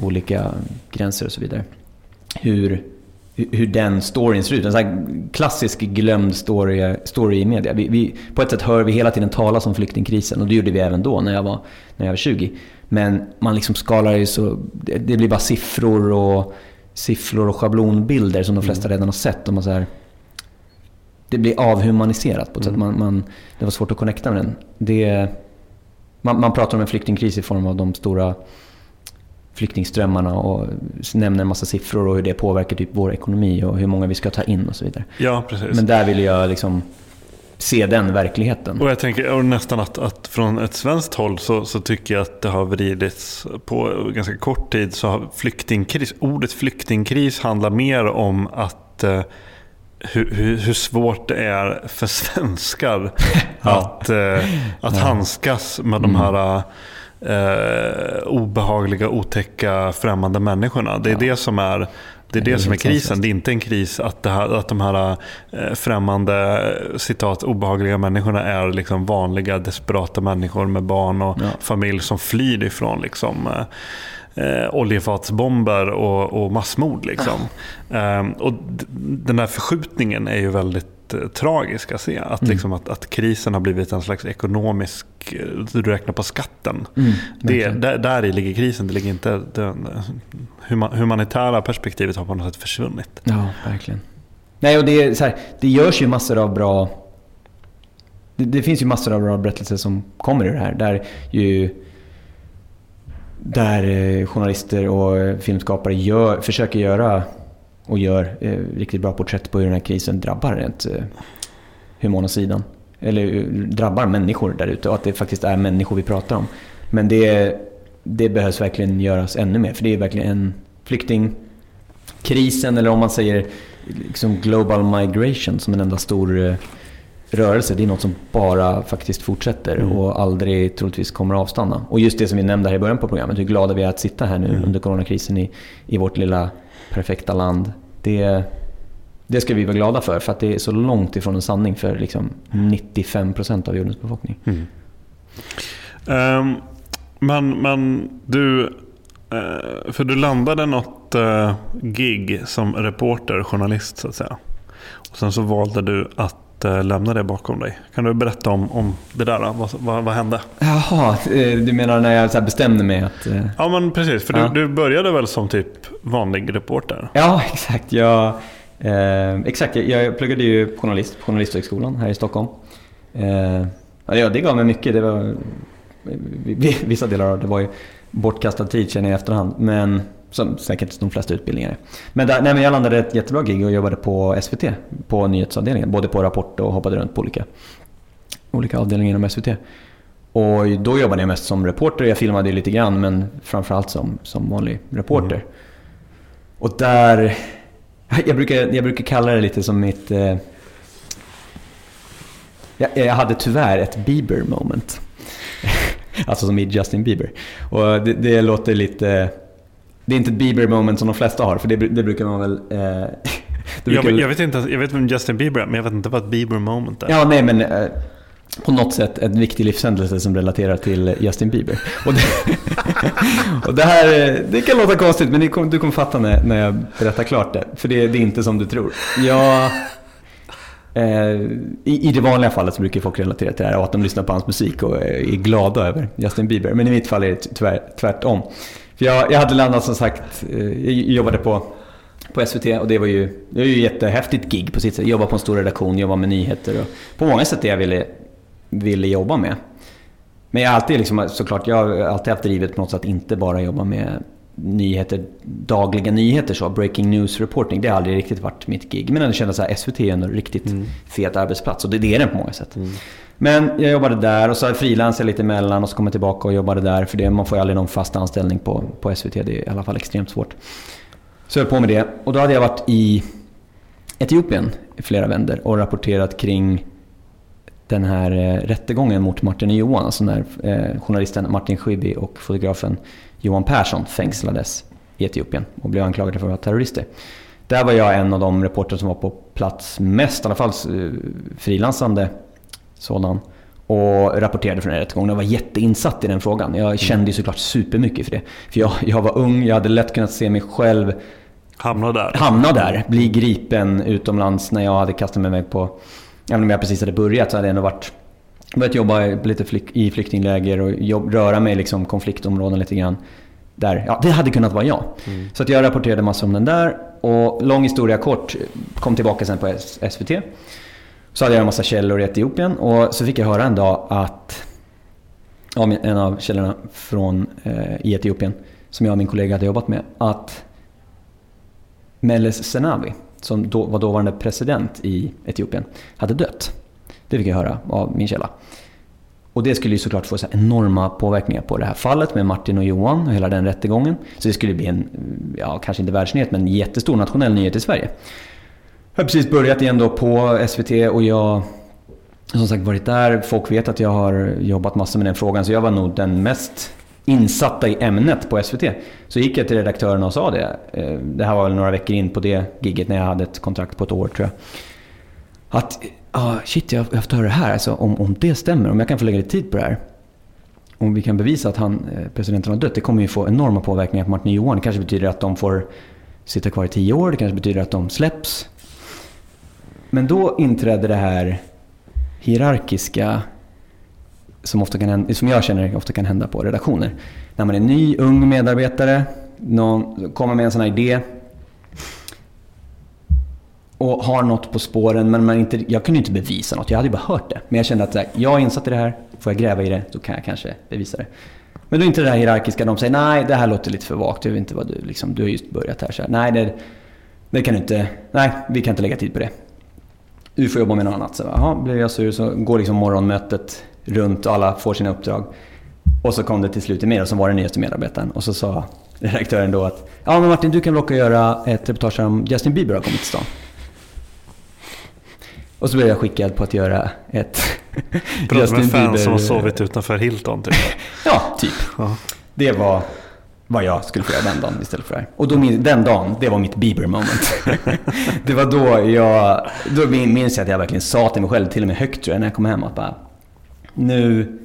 olika gränser och så vidare. Hur, hur den storyn ser ut. En sån klassisk glömd story, story i media. Vi, vi, på ett sätt hör vi hela tiden talas om flyktingkrisen och det gjorde vi även då när jag var, när jag var 20. Men man liksom skalar ju så, det, det blir bara siffror och siffror och schablonbilder som de flesta mm. redan har sett. Och man så här, det blir avhumaniserat på ett mm. sätt. Man, man, det var svårt att connecta med den. Det, man, man pratar om en flyktingkris i form av de stora flyktingströmmarna och nämner en massa siffror och hur det påverkar typ vår ekonomi och hur många vi ska ta in och så vidare. Ja, precis. Men där vill jag liksom se den verkligheten. Och jag tänker och nästan att, att från ett svenskt håll så, så, tycker jag att det har vridits på ganska kort tid så har flyktingkris, ordet flyktingkris handlar mer om att eh, hur, hur, hur, svårt det är för [laughs] svenskar [laughs] ja. att, eh, att ja. handskas med mm. de här eh, obehagliga, otäcka, främmande människorna. Det är ja. det som är det är det, det som är krisen. Det är inte en kris att, här, att de här eh, främmande, citat, obehagliga människorna är liksom vanliga, desperata människor med barn och ja. familj som flyr ifrån liksom, eh, eh oljefatsbomber och, och massmord. Liksom. Ja. Um, och den här förskjutningen är ju väldigt Eh, tragisk att se. Att, mm. liksom att, att, krisen har blivit en slags ekonomisk, eh, du räknar på skatten. Mm, det, där, där i ligger krisen, det ligger inte, det humanitära perspektivet har på något sätt försvunnit. Ja, verkligen. Nej, och det, är så här, det görs ju massor av bra... Det, det, finns ju massor av bra berättelser som kommer ur det här. Där ju där eh, journalister och filmskapare gör, försöker göra och gör eh, riktigt bra porträtt på hur den här krisen drabbar rent eh, humana sidan. Eller eh, drabbar människor där ute och att det faktiskt är människor vi pratar om. Men det, det behövs verkligen göras ännu mer för det är verkligen en flyktingkrisen eller om man säger liksom global migration som en enda stor eh, rörelse. Det är något som bara faktiskt fortsätter mm. och aldrig troligtvis kommer att avstanna. Och just det som vi nämnde här i början på programmet, hur glada vi är att sitta här nu mm. under coronakrisen i, i vårt lilla perfekta land. Det, det ska vi vara glada för, för att det är så långt ifrån en sanning för liksom 95% av jordens befolkning. Mm. Um, men, men du, uh, för du landade något uh, gig som reporter, journalist så att säga. Och sen så valde du att uh, lämna det bakom dig. Kan du berätta om, om det där? Vad, vad, vad hände? Jaha, du menar när jag bestämde mig att... Ja, men precis. För ja. du, du började väl som typ vanlig reporter? Ja, [laughs] exakt. Jag, eh, exakt. Jag, jag pluggade ju journalist på Journalisthögskolan här i Stockholm. Eh, ja, det gav mig mycket. Det var, vissa delar av det var ju bortkastad tid känner jag i efterhand. Men som säkert de flesta utbildningar Men, där, nej, men jag landade ett jättebra gig och jobbade på SVT. På nyhetsavdelningen. Både på Rapport och hoppade runt på olika, olika avdelningar inom SVT. Och då jobbade jag mest som reporter. Jag filmade lite grann men framförallt som, som vanlig reporter. Mm. Och där... Jag brukar, jag brukar kalla det lite som mitt... Eh, jag, jag, hade tyvärr ett Bieber moment. Alltså som i Justin Bieber. Och det, det, låter lite... Det är inte ett Bieber moment som de flesta har, för det, det brukar man väl... Eh, [laughs] jag, jag, vet inte, jag vet vem Justin Bieber är, men jag vet inte vad ett Bieber moment är. Ja, nej men... Eh, på något sätt en viktig livshändelse som relaterar till Justin Bieber. Och det, [laughs] och det här det kan låta konstigt men du kommer fatta när, när jag berättar klart det. För det, det är inte som du tror. Jag, eh, Eh, i, I det vanliga fallet så brukar folk relatera till det här och att de lyssnar på hans musik och eh, är glada över Justin Bieber. Men i mitt fall är det tyvärr tvärtom. För jag, jag hade landat som sagt, eh, jag jobbade på, på SVT och det var ju, det var ju ett jättehäftigt gig på sitt sätt. Jobba på en stor redaktion, jobba med nyheter och på många sätt det jag ville, ville jobba med. Men jag har alltid liksom, såklart, jag har alltid haft drivet på något sätt att inte bara jobba med nyheter, dagliga nyheter så, breaking news reporting. Det har aldrig riktigt varit mitt gig. Men ändå kände att SVT är en riktigt mm. fet arbetsplats och det, det är den på många sätt. Mm. Men jag jobbade där och så frilansade jag lite emellan och så kom jag tillbaka och jobbade där. För det, man får ju aldrig någon fast anställning på, på SVT. Det är i alla fall extremt svårt. Så jag höll på med det. Och då hade jag varit i Etiopien i flera vändor och rapporterat kring den här eh, rättegången mot Martin och Johan. Alltså när eh, journalisten Martin Schibbye och fotografen Johan Persson fängslades i Etiopien och blev anklagade för att vara terrorister. Där var jag en av de reportrar som var på plats mest, i alla fall eh, frilansande sådan. Och rapporterade från den rättegången. Jag var jätteinsatt i den frågan. Jag mm. kände ju såklart supermycket för det. För jag, jag var ung, jag hade lätt kunnat se mig själv Hamna där. Hamna där. Bli gripen utomlands när jag hade kastat mig på... Även om jag precis hade börjat så hade jag ändå varit... Börjat jobba lite i flyktingläger och jobb, röra mig i liksom konfliktområden lite grann. Där, ja, det hade kunnat vara jag. Mm. Så att jag rapporterade massor om den där. Och lång historia kort, kom tillbaka sen på SVT. Så hade jag en massa källor i Etiopien och så fick jag höra en dag att en av källorna från, eh, i Etiopien som jag och min kollega hade jobbat med att Meles Zenawi, som då var dåvarande president i Etiopien, hade dött. Det fick jag höra av min källa. Och det skulle ju såklart få så enorma påverkningar på det här fallet med Martin och Johan och hela den rättegången. Så det skulle bli en, ja kanske inte världsnyhet, men jättestor nationell nyhet i Sverige. Jag har precis börjat igen då på SVT och jag har som sagt varit där. Folk vet att jag har jobbat massor med den frågan så jag var nog den mest insatta i ämnet på SVT. Så gick jag till redaktörerna och sa det. Eh, det här var väl några veckor in på det gigget när jag hade ett kontrakt på ett år tror jag. Att, ah, shit jag har haft höra det här. Alltså, om, om det stämmer, om jag kan få lägga lite tid på det här. Om vi kan bevisa att han, eh, presidenten har dött, det kommer ju få enorma påverkningar på Martin och Johan. Det kanske betyder att de får sitta kvar i tio år, det kanske betyder att de släpps. Men då inträdde det här hierarkiska som, ofta kan, som jag känner ofta kan hända på redaktioner. När man är ny, ung medarbetare, någon kommer med en sån här idé och har något på spåren, men man inte, jag kunde inte bevisa något. Jag hade ju bara hört det. Men jag kände att här, jag är insatt i det här, får jag gräva i det, då kan jag kanske bevisa det. Men då är inte det här hierarkiska, de säger nej, det här låter lite för vagt, jag vet inte vad du, liksom, du har just börjat här. Så här nej, det, det kan du inte, nej, vi kan inte lägga tid på det du får jobba med något annat. Så jaha, blev jag sur så går liksom morgonmötet runt och alla får sina uppdrag. Och så kom det till slut till mig som var den nyaste medarbetaren. Och så sa redaktören då att ja men Martin du kan väl åka och göra ett reportage om Justin Bieber har kommit till stan. Och så blev jag skickad på att göra ett Justin med fans som har sovit utanför Hilton typ? [laughs] ja, typ. Ja. Det var vad jag skulle få göra den dagen istället för det här. Och då, den dagen, det var mitt Bieber moment. [laughs] det var då jag, då minns jag att jag verkligen sa till mig själv, till och med högt tror jag, när jag kom hem att bara, nu,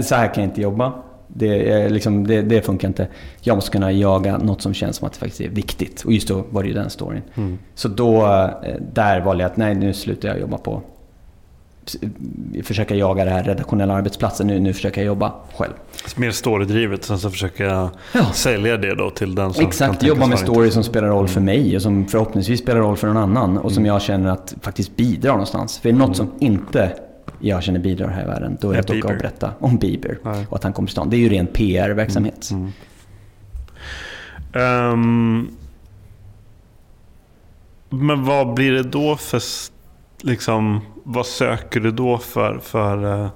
så här kan jag inte jobba. Det, liksom, det, det, funkar inte. Jag måste kunna jaga något som känns som att det faktiskt är viktigt. Och just då var det ju den storyn. Mm. Så då, eh, där valde jag att nej, nu slutar jag jobba på försöka jaga det här redaktionella arbetsplatsen. Nu, nu försöker jag jobba själv. Mer storydrivet, sen så försöker jag ja. sälja det då till den som Exakt, jobba med story som spelar roll för mig och som förhoppningsvis spelar roll för någon annan. Och som mm. jag känner att faktiskt bidrar någonstans. För är det något mm. som inte jag känner bidrar här i världen, då är det att åka och berätta om Bieber. Nej. Och att han kommer till stan. Det är ju ren PR-verksamhet. Mm. Um, men vad blir det då för liksom, vad söker du då för, för uh,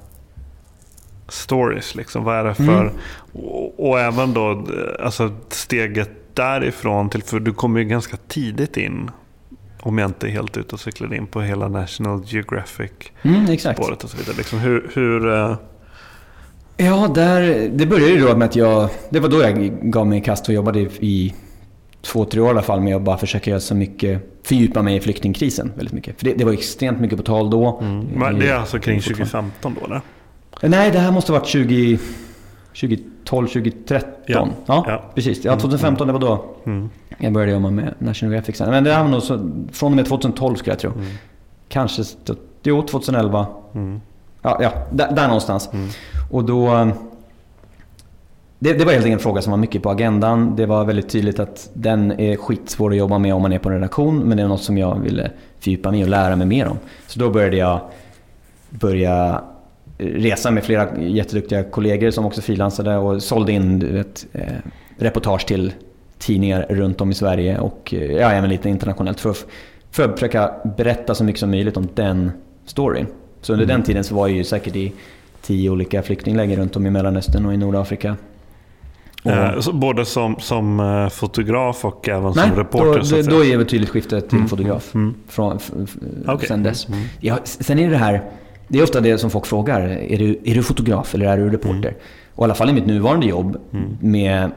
stories? Liksom? Vad är det för... Mm. Och, och, även då alltså, steget därifrån till... För du kommer ju ganska tidigt in. Om jag inte är helt ute och cyklar in på hela National Geographic-spåret mm, och så vidare. Liksom, hur... hur uh... Ja, där, det började ju då med att jag... Det var då jag gav mig i kast och jobbade i två, tre år i alla fall med att bara försöka göra så mycket, fördjupa mig i flyktingkrisen väldigt mycket. För det, det var extremt mycket på tal då. Mm. Men det är alltså kring 2015 då eller? Nej, det här måste ha varit 20, 2012, 2013. Ja, ja, ja. precis. Ja, 2015 mm. det var då mm. jag började jobba med National Graphics. Men det var nog så, från och med 2012 skulle jag tro. Mm. Kanske, jo 2011. Mm. Ja, ja där, där någonstans. Mm. Och då det, det var helt enkelt en fråga som var mycket på agendan. Det var väldigt tydligt att den är skitsvår att jobba med om man är på en redaktion. Men det är något som jag ville fördjupa mig och lära mig mer om. Så då började jag börja resa med flera jätteduktiga kollegor som också frilansade och sålde in ett eh, reportage till tidningar runt om i Sverige och eh, ja, även lite internationellt för att, för att försöka berätta så mycket som möjligt om den storyn. Så under mm. den tiden så var jag ju säkert i tio olika flyktingläger runt om i Mellanöstern och i Nordafrika. Eh, både som, som fotograf och även Nej, som reporter? Då, då, då är det tydligt skifte till mm. fotograf. Mm. Från, okay. Sen dess. Mm. Ja, sen är det här, det är ofta det som folk frågar. Är du, är du fotograf eller är du reporter? Mm. Och i alla fall i mitt nuvarande jobb mm. med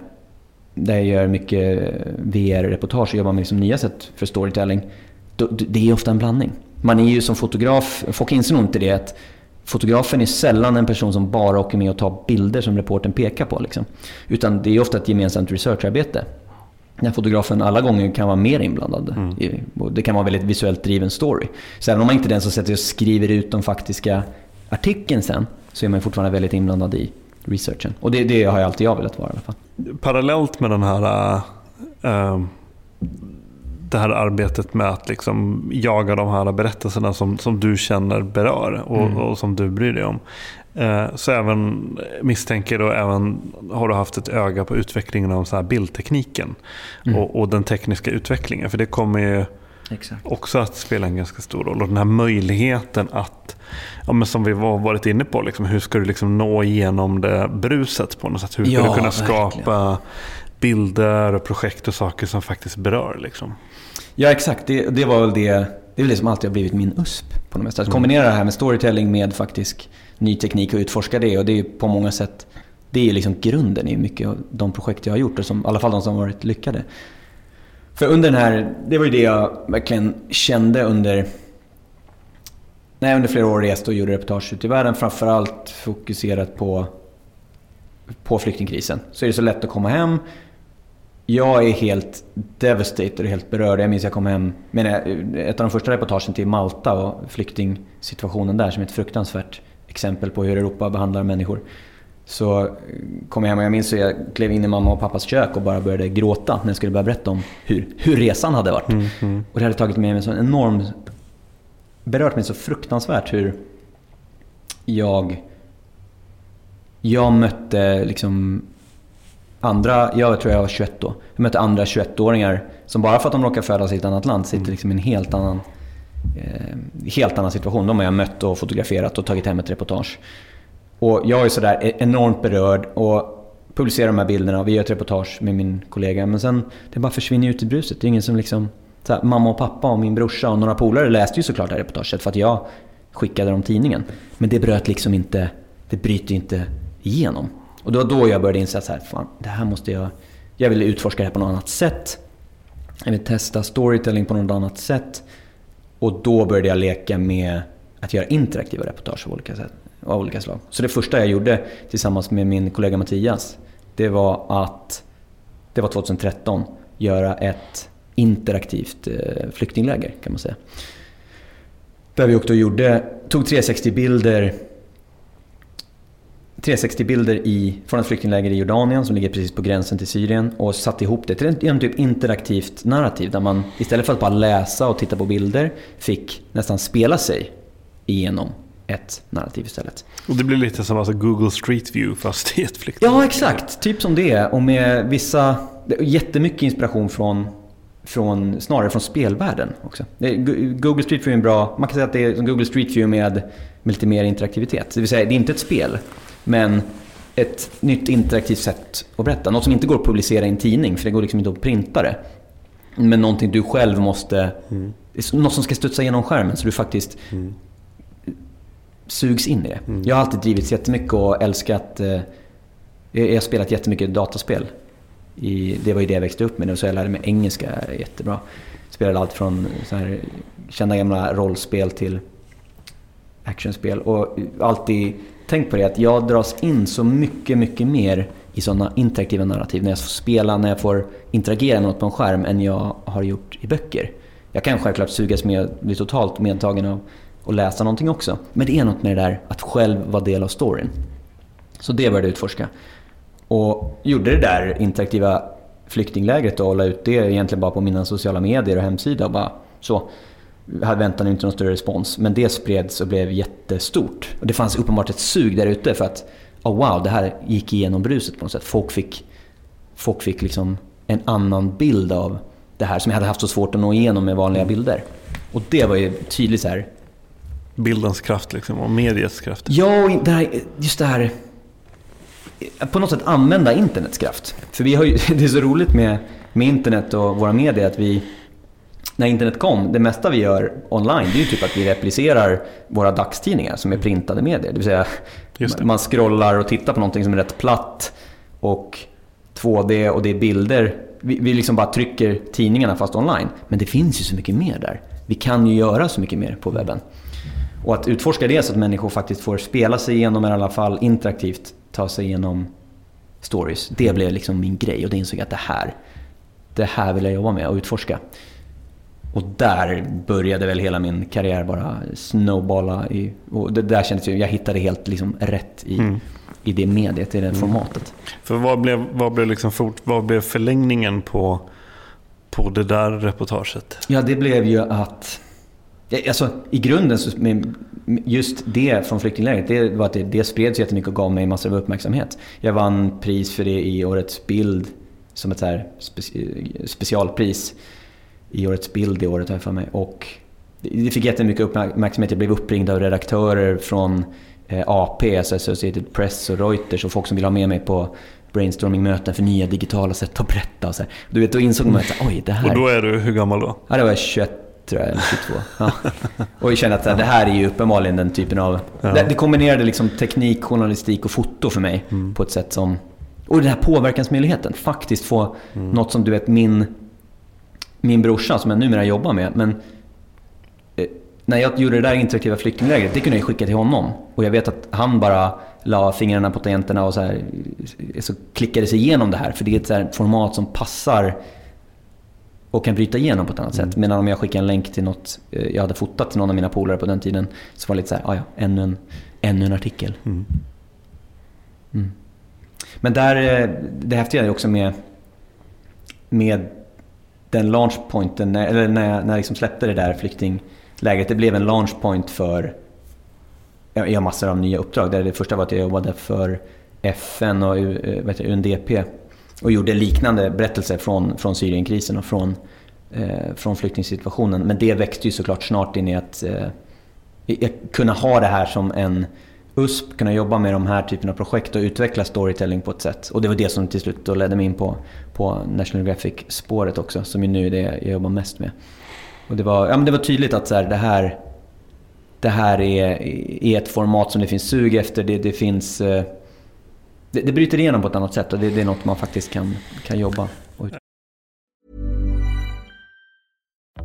där jag gör mycket VR-reportage och jobbar med liksom nya sätt för storytelling. Då, det är ofta en blandning. Man är ju som fotograf, folk inser nog inte det, att fotografen är sällan en person som bara åker med och tar bilder som reporten pekar på. Liksom. Utan det är ofta ett gemensamt researcharbete. När fotografen alla gånger kan vara mer inblandad. Mm. Det kan vara en väldigt visuellt driven story. Så även om man inte är den som sätter och skriver ut de faktiska artikeln sen, så är man fortfarande väldigt inblandad i researchen. Och det, det har jag alltid jag velat vara i alla fall. Parallellt med den här äh, det här arbetet med att liksom jaga de här berättelserna som, som du känner berör och, mm. och som du bryr dig om. Eh, så även misstänker och även har du haft ett öga på utvecklingen av så här bildtekniken mm. och, och, den tekniska utvecklingen. För det kommer ju Exakt. också att spela en ganska stor roll. Och den här möjligheten att, ja, men som vi var varit inne på, liksom, hur ska du liksom nå igenom det bruset på något sätt? Hur ska ja, du kunna skapa verkligen. bilder och projekt och saker som faktiskt berör? Liksom? Ja exakt, det, det var väl det, det är väl det som alltid har blivit min USP på något mesta. Att kombinera det här med storytelling med faktisk ny teknik och utforska det. Och det är på många sätt, det är liksom grunden i mycket av de projekt jag har gjort. Och som, I alla fall de som har varit lyckade. För under den här, det var ju det jag verkligen kände under när jag under flera år reste och gjorde reportage ute i världen. Framförallt fokuserat på, på flyktingkrisen. Så är det så lätt att komma hem, jag är helt devastated och helt berörd. Jag minns jag kom hem med ett av de första reportagen till Malta och flyktingsituationen där som är ett fruktansvärt exempel på hur Europa behandlar människor. Så kom jag hem och jag minns att jag klev in i mamma och pappas kök och bara började gråta när jag skulle börja berätta om hur, hur resan hade varit. Mm, mm. Och det hade tagit mig en sån enorm... Berört mig så fruktansvärt hur jag... Jag mötte liksom andra, jag tror jag var 21 då. Jag mötte andra 21-åringar som bara för att de råkar födas i ett annat land sitter liksom i en helt annan, eh, Eh, helt annan situation. De har jag mött och fotograferat och tagit hem ett reportage. Och jag är sådär e- enormt berörd och publicerar de här bilderna och vi gör ett reportage med min kollega. Men sen, det bara försvinner ut i bruset. Det är ingen som liksom... Här, mamma och pappa och min brorsa och några polare läste ju såklart det här reportaget för att jag skickade dem tidningen. Men det bröt liksom inte... Det bryter inte igenom. Och det var då jag började inse att fan, det här måste jag... Jag vill utforska det här på något annat sätt. Jag vill testa storytelling på något annat sätt. Och då började jag leka med att göra interaktiva reportage av olika, sätt, av olika slag. Så det första jag gjorde tillsammans med min kollega Mattias, det var att, det var 2013, göra ett interaktivt eh, flyktingläger kan man säga. Där vi åkte och gjorde, tog 360-bilder 360-bilder från ett flyktingläger i Jordanien som ligger precis på gränsen till Syrien och satt ihop det till en typ interaktivt narrativ där man istället för att bara läsa och titta på bilder fick nästan spela sig igenom ett narrativ istället. Och det blir lite som alltså Google Street View fast i ett flyktingläger? Ja, exakt. Typ som det. Och med vissa... Jättemycket inspiration från från, snarare från spelvärlden också. Google Street View är en bra, man kan säga att det är som Google Street View med, med lite mer interaktivitet. Det vill säga, det är inte ett spel. Men ett nytt interaktivt sätt att berätta. Något som inte går att publicera i en tidning, för det går liksom inte att printa det. Men någonting du själv måste... Mm. Något som ska studsa genom skärmen så du faktiskt mm. sugs in i det. Mm. Jag har alltid drivits jättemycket och älskat... Eh, jag har spelat jättemycket dataspel. I, det var ju det jag växte upp med. Och så jag lärde mig engelska jättebra. Spelade allt från så här, kända gamla rollspel till actionspel. Och alltid tänkt på det att jag dras in så mycket, mycket mer i sådana interaktiva narrativ när jag får spela, när jag får interagera med något på en skärm än jag har gjort i böcker. Jag kan självklart sugas med, bli totalt medtagen av att läsa någonting också. Men det är något med det där att själv vara del av storyn. Så det började jag utforska. Och gjorde det där interaktiva flyktinglägret och la ut det egentligen bara på mina sociala medier och hemsida. Och bara, så. Jag väntade inte någon större respons. Men det spreds och blev jättestort. Och det fanns uppenbart ett sug där ute för att oh wow, det här gick igenom bruset på något sätt. Folk fick, folk fick liksom en annan bild av det här som jag hade haft så svårt att nå igenom med vanliga bilder. Och det var ju tydligt så här. Bildens kraft liksom och mediets kraft. Ja, och det här, just det här på något sätt använda internets kraft. För vi har ju, [laughs] det är så roligt med, med internet och våra medier att vi, när internet kom, det mesta vi gör online det är ju typ att vi replicerar våra dagstidningar som är printade medier. Det vill säga man scrollar och tittar på någonting som är rätt platt och 2D och det är bilder. Vi, vi liksom bara trycker tidningarna fast online. Men det finns ju så mycket mer där. Vi kan ju göra så mycket mer på webben. Och att utforska det så att människor faktiskt får spela sig igenom, eller i alla fall interaktivt ta sig igenom stories. Det blev liksom min grej och det insåg jag att det här, det här vill jag jobba med och utforska. Och där började väl hela min karriär bara snowballa. I, och det där kändes ju, jag hittade helt liksom rätt i, mm. i det mediet, i det mm. formatet. För vad blev, vad blev, liksom fort, vad blev förlängningen på, på det där reportaget? Ja, det blev ju att Alltså, I grunden, så, just det från flyktinglägret, det var att det, det spreds jättemycket och gav mig massor av uppmärksamhet. Jag vann pris för det i Årets bild, som ett så här specialpris i Årets bild i året har jag för mig. Och det fick jättemycket uppmärksamhet. Jag blev uppringd av redaktörer från eh, AP, alltså Associated Press och Reuters och folk som ville ha med mig på brainstormingmöten för nya digitala sätt att berätta. Och så här. Du vet, då insåg man att oj, det här... Och då är du hur gammal då? Ja, det var 21 tror jag, eller 22. Ja. Och jag kände att det här är ju uppenbarligen den typen av... Ja. Det, kombinerade liksom teknik, journalistik och foto för mig mm. på ett sätt som... Och den här påverkansmöjligheten, faktiskt få mm. något som du vet min, min brorsa, som jag numera jobbar med, men eh, när jag gjorde det där interaktiva flyktinglägret, det kunde jag skicka till honom. Och jag vet att han bara la fingrarna på tangenterna och så, här, så klickade sig igenom det här. För det är ett format som passar och kan bryta igenom på ett annat mm. sätt. Medan om jag skickar en länk till något eh, jag hade fotat till någon av mina polare på den tiden så var det lite så här, ah, ja, ännu en, ännu en artikel. Mm. Mm. Men där, eh, det häftiga är också med, med den launchpointen, eller när jag, när jag liksom släppte det där flyktinglägret. Det blev en launchpoint för jag har massor av nya uppdrag. det första var att jag jobbade för FN och vet jag, UNDP och gjorde liknande berättelser från, från Syrienkrisen och från, eh, från flyktingsituationen. Men det växte ju såklart snart in i att eh, kunna ha det här som en USP, kunna jobba med de här typen av projekt och utveckla storytelling på ett sätt. Och det var det som till slut då ledde mig in på, på National Geographic-spåret också, som ju nu är det jag jobbar mest med. Och det var, ja, men det var tydligt att så här, det här, det här är, är ett format som det finns sug efter. Det, det finns... Eh, det, det bryter igenom på ett annat sätt och det, det är något man faktiskt kan, kan jobba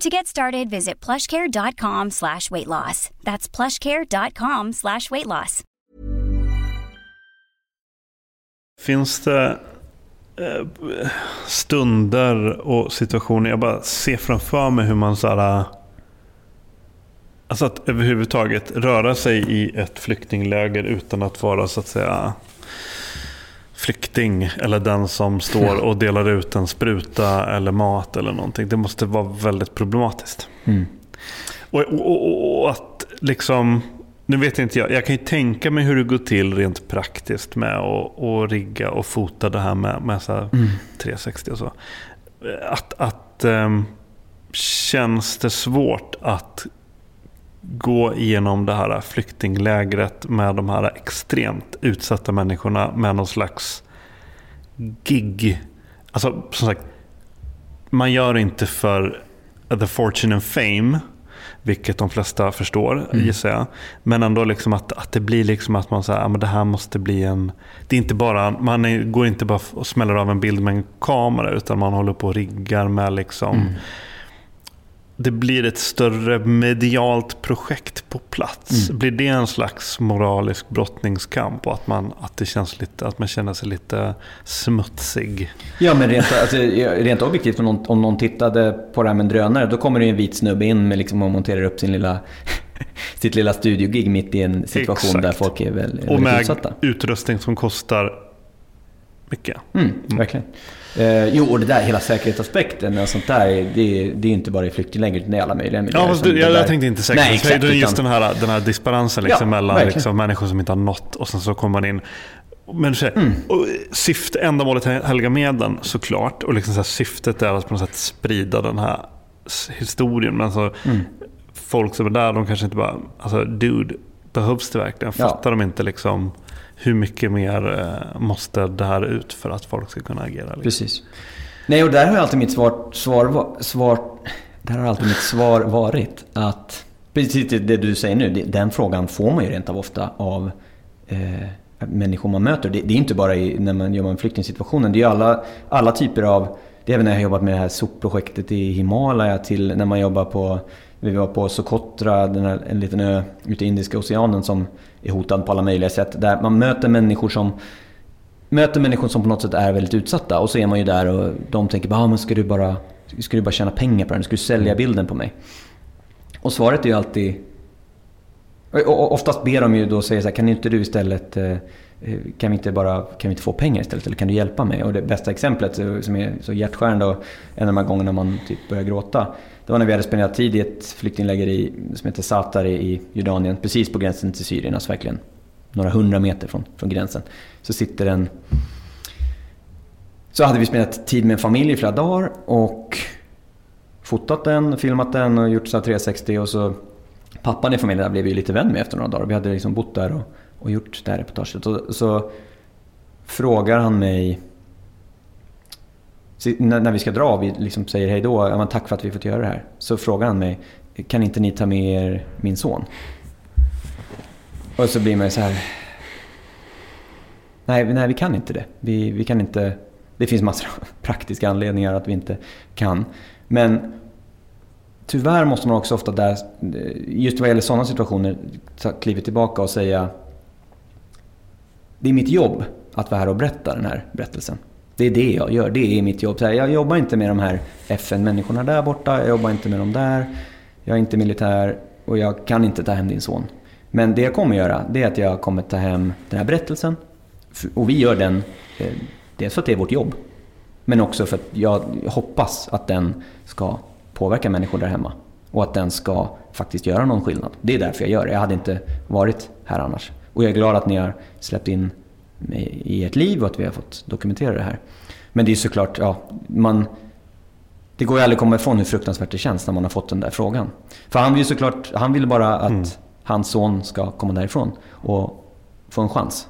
To get started, visit plushcare.com slash weight loss. That's plushcare.com slash weight loss. Finns det eh, stunder och situationer, jag bara ser framför mig hur man så här, Alltså att överhuvudtaget röra sig i ett flyktingläger utan att vara så att säga flykting eller den som står och delar ut en spruta eller mat eller någonting. Det måste vara väldigt problematiskt. Mm. Och, och, och, och att liksom... Nu vet inte jag, jag kan ju tänka mig hur det går till rent praktiskt med att, att rigga och fota det här med, med så Mm. 360 och så. Att, att um, känns det svårt att gå igenom det här flyktinglägret med de här extremt utsatta människorna med någon slags gig. Alltså som sagt, man gör inte för the fortune and fame, vilket de flesta förstår Mm. gissar jag. Men ändå liksom att, att det blir liksom att man säger att det här måste bli en... Det är inte bara, man är, går inte bara och smäller av en bild med en kamera utan man håller på och riggar med liksom... Mm. Det blir ett större medialt projekt på plats. Mm. Blir det en slags moralisk brottningskamp och att man, att det känns lite, att man känner sig lite smutsig? Ja, men rent, alltså, rent objektivt, om någon, om någon tittade på det här med en drönare, då kommer det en vit snubbe in med liksom och monterar upp sin lilla, [laughs] sitt lilla studiogig mitt i en situation Exakt. där folk är väl, Och väldigt med utsatta. utrustning som kostar mycket. Mm, verkligen. Eh, jo, och det där, hela säkerhetsaspekten och sånt där, det, är- det är inte bara i flyktingläger, utan är alla möjliga miljöer. Ja, du, jag, jag tänkte inte Nej, säkert. exakt, just utan- den här, den här disparansen liksom Ja, mellan liksom, människor som inte har nått och sen så kommer man in. Men så, Mm. och syfte, ändamålet helgar medlen såklart. Och liksom så här, syftet är att på något sätt sprida den här historien. Men alltså, Mm. folk som är där, de kanske inte bara, alltså dude, behövs det verkligen? Ja. Fattar de inte liksom hur mycket mer eh, måste det här ut för att folk ska kunna agera? Liksom? Precis. Nej, och där har alltid mitt svar, svar, svar, där har alltid mitt svar varit att precis det du säger nu, den frågan får man ju rent av ofta av eh, människor man möter. Det, det är inte bara i, när man jobbar med flyktingsituationen, det är ju alla, alla typer av, det är även när jag har jobbat med det här sopprojektet i Himalaya till när man jobbar på vi var på Socotra, den här, en liten ö ute i Indiska oceanen som är hotad på alla möjliga sätt. Där man möter människor som möter människor som på något sätt är väldigt utsatta och så är man ju där och de tänker bara, ah, men ska du bara, ska du bara tjäna pengar på den? Ska du sälja bilden på mig? Och svaret är ju alltid... och- Och oftast ber de ju då säga så här, kan inte du istället... Eh, kan vi inte bara kan vi inte få pengar istället? Eller kan du hjälpa mig? Och det bästa exemplet eh, som är så hjärtskärande och en av de här gångerna man typ börjar gråta. Det var när vi hade spenderat tid i ett flyktingläger i, som heter Satar i Jordanien. Precis på gränsen till Syrien, alltså verkligen några hundra meter från, från gränsen. Så sitter en... Så hade vi spenderat tid med en familj i flera dagar och fotat den, filmat den och gjort så här 360 och så pappan i familjen blev vi lite vän med efter några dagar. Vi hade liksom bott där och, och gjort det här reportaget. Och så frågar han mig när, vi ska dra, och vi liksom säger hej då, ja, tack för att vi fått göra det här. Så frågar han mig, kan inte ni ta med er min son? Och så blir man ju så här, nej, nej vi kan inte det. Vi, vi kan inte, det finns massor av [laughs] praktiska anledningar att vi inte kan. Men tyvärr måste man också ofta där, just vad gäller sådana situationer, ta klivet tillbaka och säga det är mitt jobb att vara här och berätta den här berättelsen. Det är det jag gör, det är mitt jobb. Så här, jag jobbar inte med de här FN-människorna där borta, jag jobbar inte med dem där, jag är inte militär och jag kan inte ta hem din son. Men det jag kommer göra, det är att jag kommer ta hem den här berättelsen. Och vi gör den, eh, dels för att det är vårt jobb, men också för att jag hoppas att den ska påverka människor där hemma. Och att den ska faktiskt göra någon skillnad. Det är därför jag gör det. Jag hade inte varit här annars. Och jag är glad att ni har släppt in mig i ert liv och att vi har fått dokumentera det här. Men det är såklart, ja, man... Det går ju aldrig att komma ifrån hur fruktansvärt det känns när man har fått den där frågan. För han vill ju såklart, han vill bara att Mm. hans son ska komma därifrån och få en chans.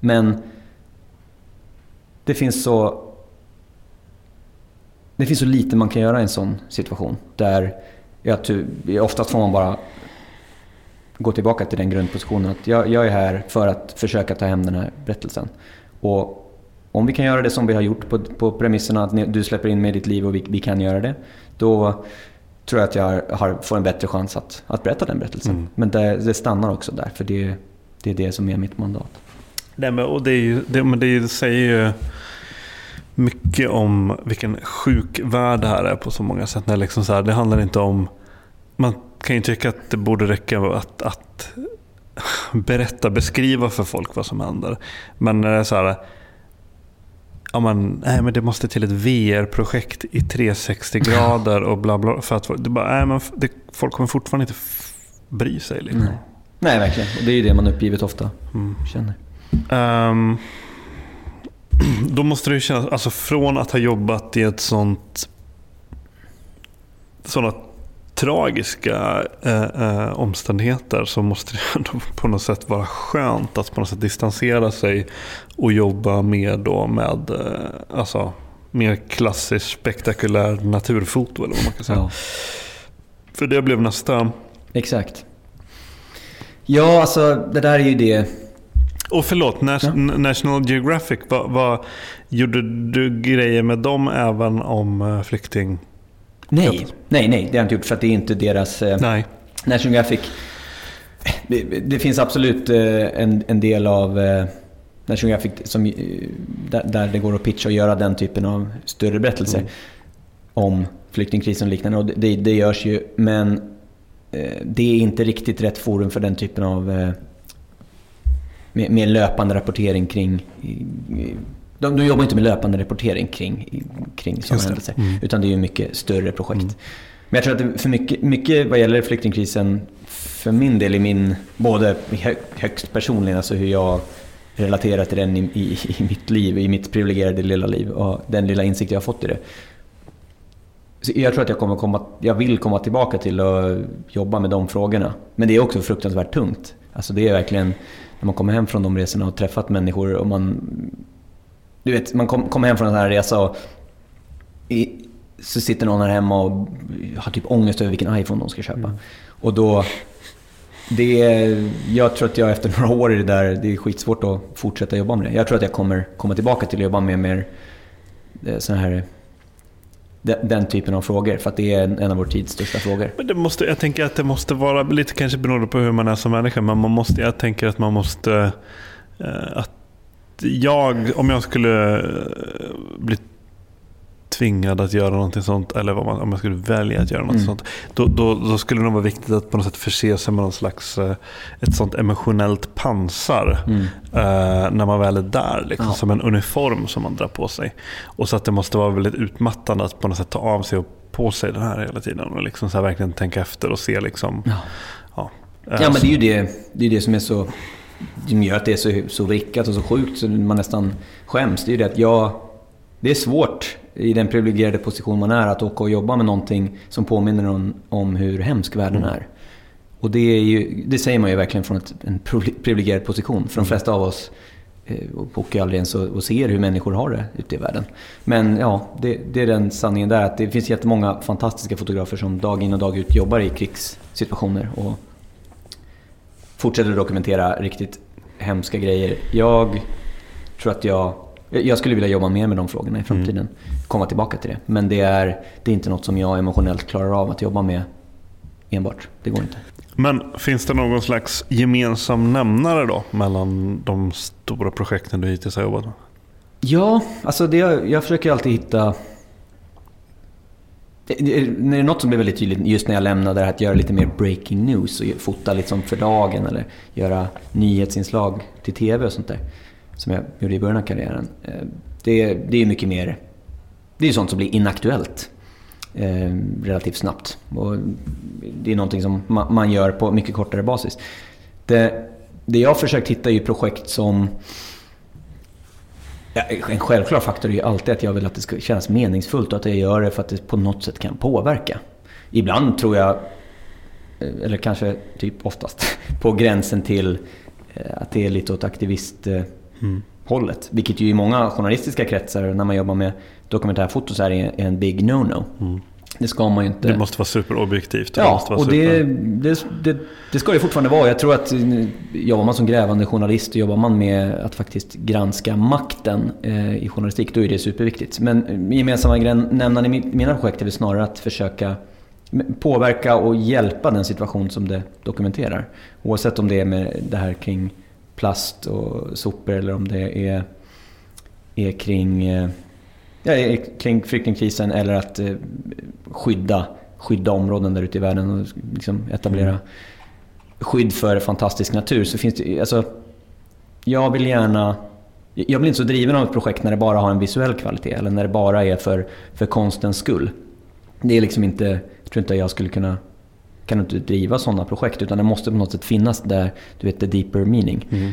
Men det finns så... Det finns så lite man kan göra i en sån situation. Där jag, oftast får man bara gå tillbaka till den grundpositionen att jag, jag är här för att försöka ta hem den här berättelsen. Och om vi kan göra det som vi har gjort på, på premisserna att du släpper in mig i ditt liv och vi, vi kan göra det. Då tror jag att jag har, får en bättre chans att, att berätta den berättelsen. Mm. Men det, det stannar också där, för det, det är det som är mitt mandat. Nej, men, och det, är ju, det, men det säger ju mycket om vilken sjuk värld det här är på så många sätt. När liksom så här, det handlar inte om... Man kan ju tycka att det borde räcka att, att berätta, beskriva för folk vad som händer. Men när det är så här, ja, men, nej, men det måste till ett VR-projekt i 360 grader och bla bla. För att, det bara, nej, men det, folk kommer fortfarande inte bry sig. Liksom. Nej. nej, verkligen. Och det är ju det man uppgivet ofta mm. känner. Um, [clears throat] då måste det ju kännas, alltså från att ha jobbat i ett sånt sådana tragiska eh, eh, omständigheter så måste det [laughs] ändå på något sätt vara skönt att på något sätt distansera sig och jobba mer då med eh, alltså, mer klassiskt spektakulär naturfoto eller vad man kan säga. Ja. För det blev nästa... Exakt. Ja, alltså det där är ju det. Och förlåt, Nas ja. National Geographic, vad, vad, gjorde du grejer med dem även om uh, flykting? Nej, nej, nej, det har jag inte gjort för att det är inte deras... Eh, nej. National Geographic. Det, det finns absolut eh, en, en del av eh, National Geographic som, där, det går att pitcha och göra den typen av större berättelser mm. om flyktingkrisen och liknande. Och det, det görs ju, men det är inte riktigt rätt forum för den typen av med löpande rapportering kring de, de jobbar inte med löpande rapportering kring, kring sådana händelser. Mm. Utan det är ju mycket större projekt. Mm. Men jag tror att det för mycket, mycket vad gäller flyktingkrisen, för min del i min, både högst personligen, alltså hur jag relaterar till den i, i, i mitt liv, i mitt privilegierade lilla liv och den lilla insikt jag har fått i det. Så jag tror att jag, kommer komma, jag vill komma tillbaka till att jobba med de frågorna. Men det är också fruktansvärt tungt. Alltså det är verkligen, när man kommer hem från de resorna och träffat människor och man du vet, man kommer kom hem från en sån här resa och i, så sitter någon här hemma och har typ ångest över vilken iPhone de ska köpa. Mm. Och då... Det är, jag tror att jag efter [laughs] några år i det där, det är skitsvårt att fortsätta jobba med det. Jag tror att jag kommer komma tillbaka till att jobba med mer eh, sån här den, typen av frågor. För att det är en, en, av vår tids största frågor. Men det måste, jag tänker att det måste vara, lite kanske beroende på hur man är som människa, men man måste, jag tänker att man måste... Eh, att jag, om jag skulle eh, bli tvingad att göra någonting sånt, eller man, om jag skulle välja att göra något mm. sånt, då, då, då, skulle det nog vara viktigt att på något sätt förse sig med någon slags, eh, ett sånt emotionellt pansar mm. eh, när man väl är där. Liksom, ja. Som en uniform som man drar på sig. Och så att det måste vara väldigt utmattande att på något sätt ta av sig och på sig den här hela tiden. Och liksom så verkligen tänka efter och se. Liksom, ja. Ja, ja, men det är ju det, det, är det som är så som gör att det är så, så vrickat och så sjukt så man nästan skäms. Det är ju det att jag... Det är svårt i den privilegierade position man är att åka och jobba med någonting som påminner om, om hur hemsk världen mm. är. Och det, är ju, det säger man ju verkligen från ett, en privilegierad position. För de mm. flesta av oss eh, åker aldrig ens och, och ser hur människor har det ute i världen. Men ja, det, det, är den sanningen där. Att det finns jättemånga fantastiska fotografer som dag in och dag ut jobbar i krigssituationer. Och fortsätter dokumentera riktigt hemska grejer. Jag tror att jag... Jag skulle vilja jobba mer med de frågorna i framtiden. Mm. Komma tillbaka till det. Men det är, det är inte något som jag emotionellt klarar av att jobba med enbart. Det går inte. Men finns det någon slags gemensam nämnare då mellan de stora projekten du hittills har jobbat med? Ja, alltså det, jag försöker alltid hitta är det är något som blev väldigt tydligt just när jag lämnade det här att göra lite mer breaking news och fota liksom för dagen eller göra nyhetsinslag till TV och sånt där. Som jag gjorde i början av karriären. Eh, det, det är mycket mer... Det är sånt som blir inaktuellt eh, relativt snabbt. Och det är någonting som man gör på mycket kortare basis. Det, det jag har försökt hitta är ju projekt som en självklar faktor är ju alltid att jag vill att det ska kännas meningsfullt och att jag gör det för att det på något sätt kan påverka. Ibland tror jag, eh, eller kanske typ oftast, [laughs] på gränsen till eh, att det är lite åt aktivisthållet. Mm. Vilket ju i många journalistiska kretsar, när man jobbar med dokumentärfoto, så är det en big no-no. Mm. Det ska man ju inte. Det måste vara superobjektivt. Det ja, och det, det, det, det, ska det fortfarande vara. Jag tror att eh, jobbar man som grävande journalist, jobbar man med att faktiskt granska makten eh, i journalistik, då är det superviktigt. Men gemensamma nämnaren i mina projekt är väl snarare att försöka påverka och hjälpa den situation som det dokumenterar. Oavsett om det är med det här kring plast och sopor eller om det är, är kring eh, ja, kring flyktingkrisen eller att eh, skydda, skydda områden där ute i världen och liksom etablera skydd för fantastisk natur så finns det alltså, Jag vill gärna... Jag blir inte så driven av ett projekt när det bara har en visuell kvalitet eller när det bara är för, för konstens skull. Det är liksom inte... Jag tror inte jag skulle kunna kan inte driva sådana projekt utan det måste på något sätt finnas där, du vet, the deeper meaning. Mm.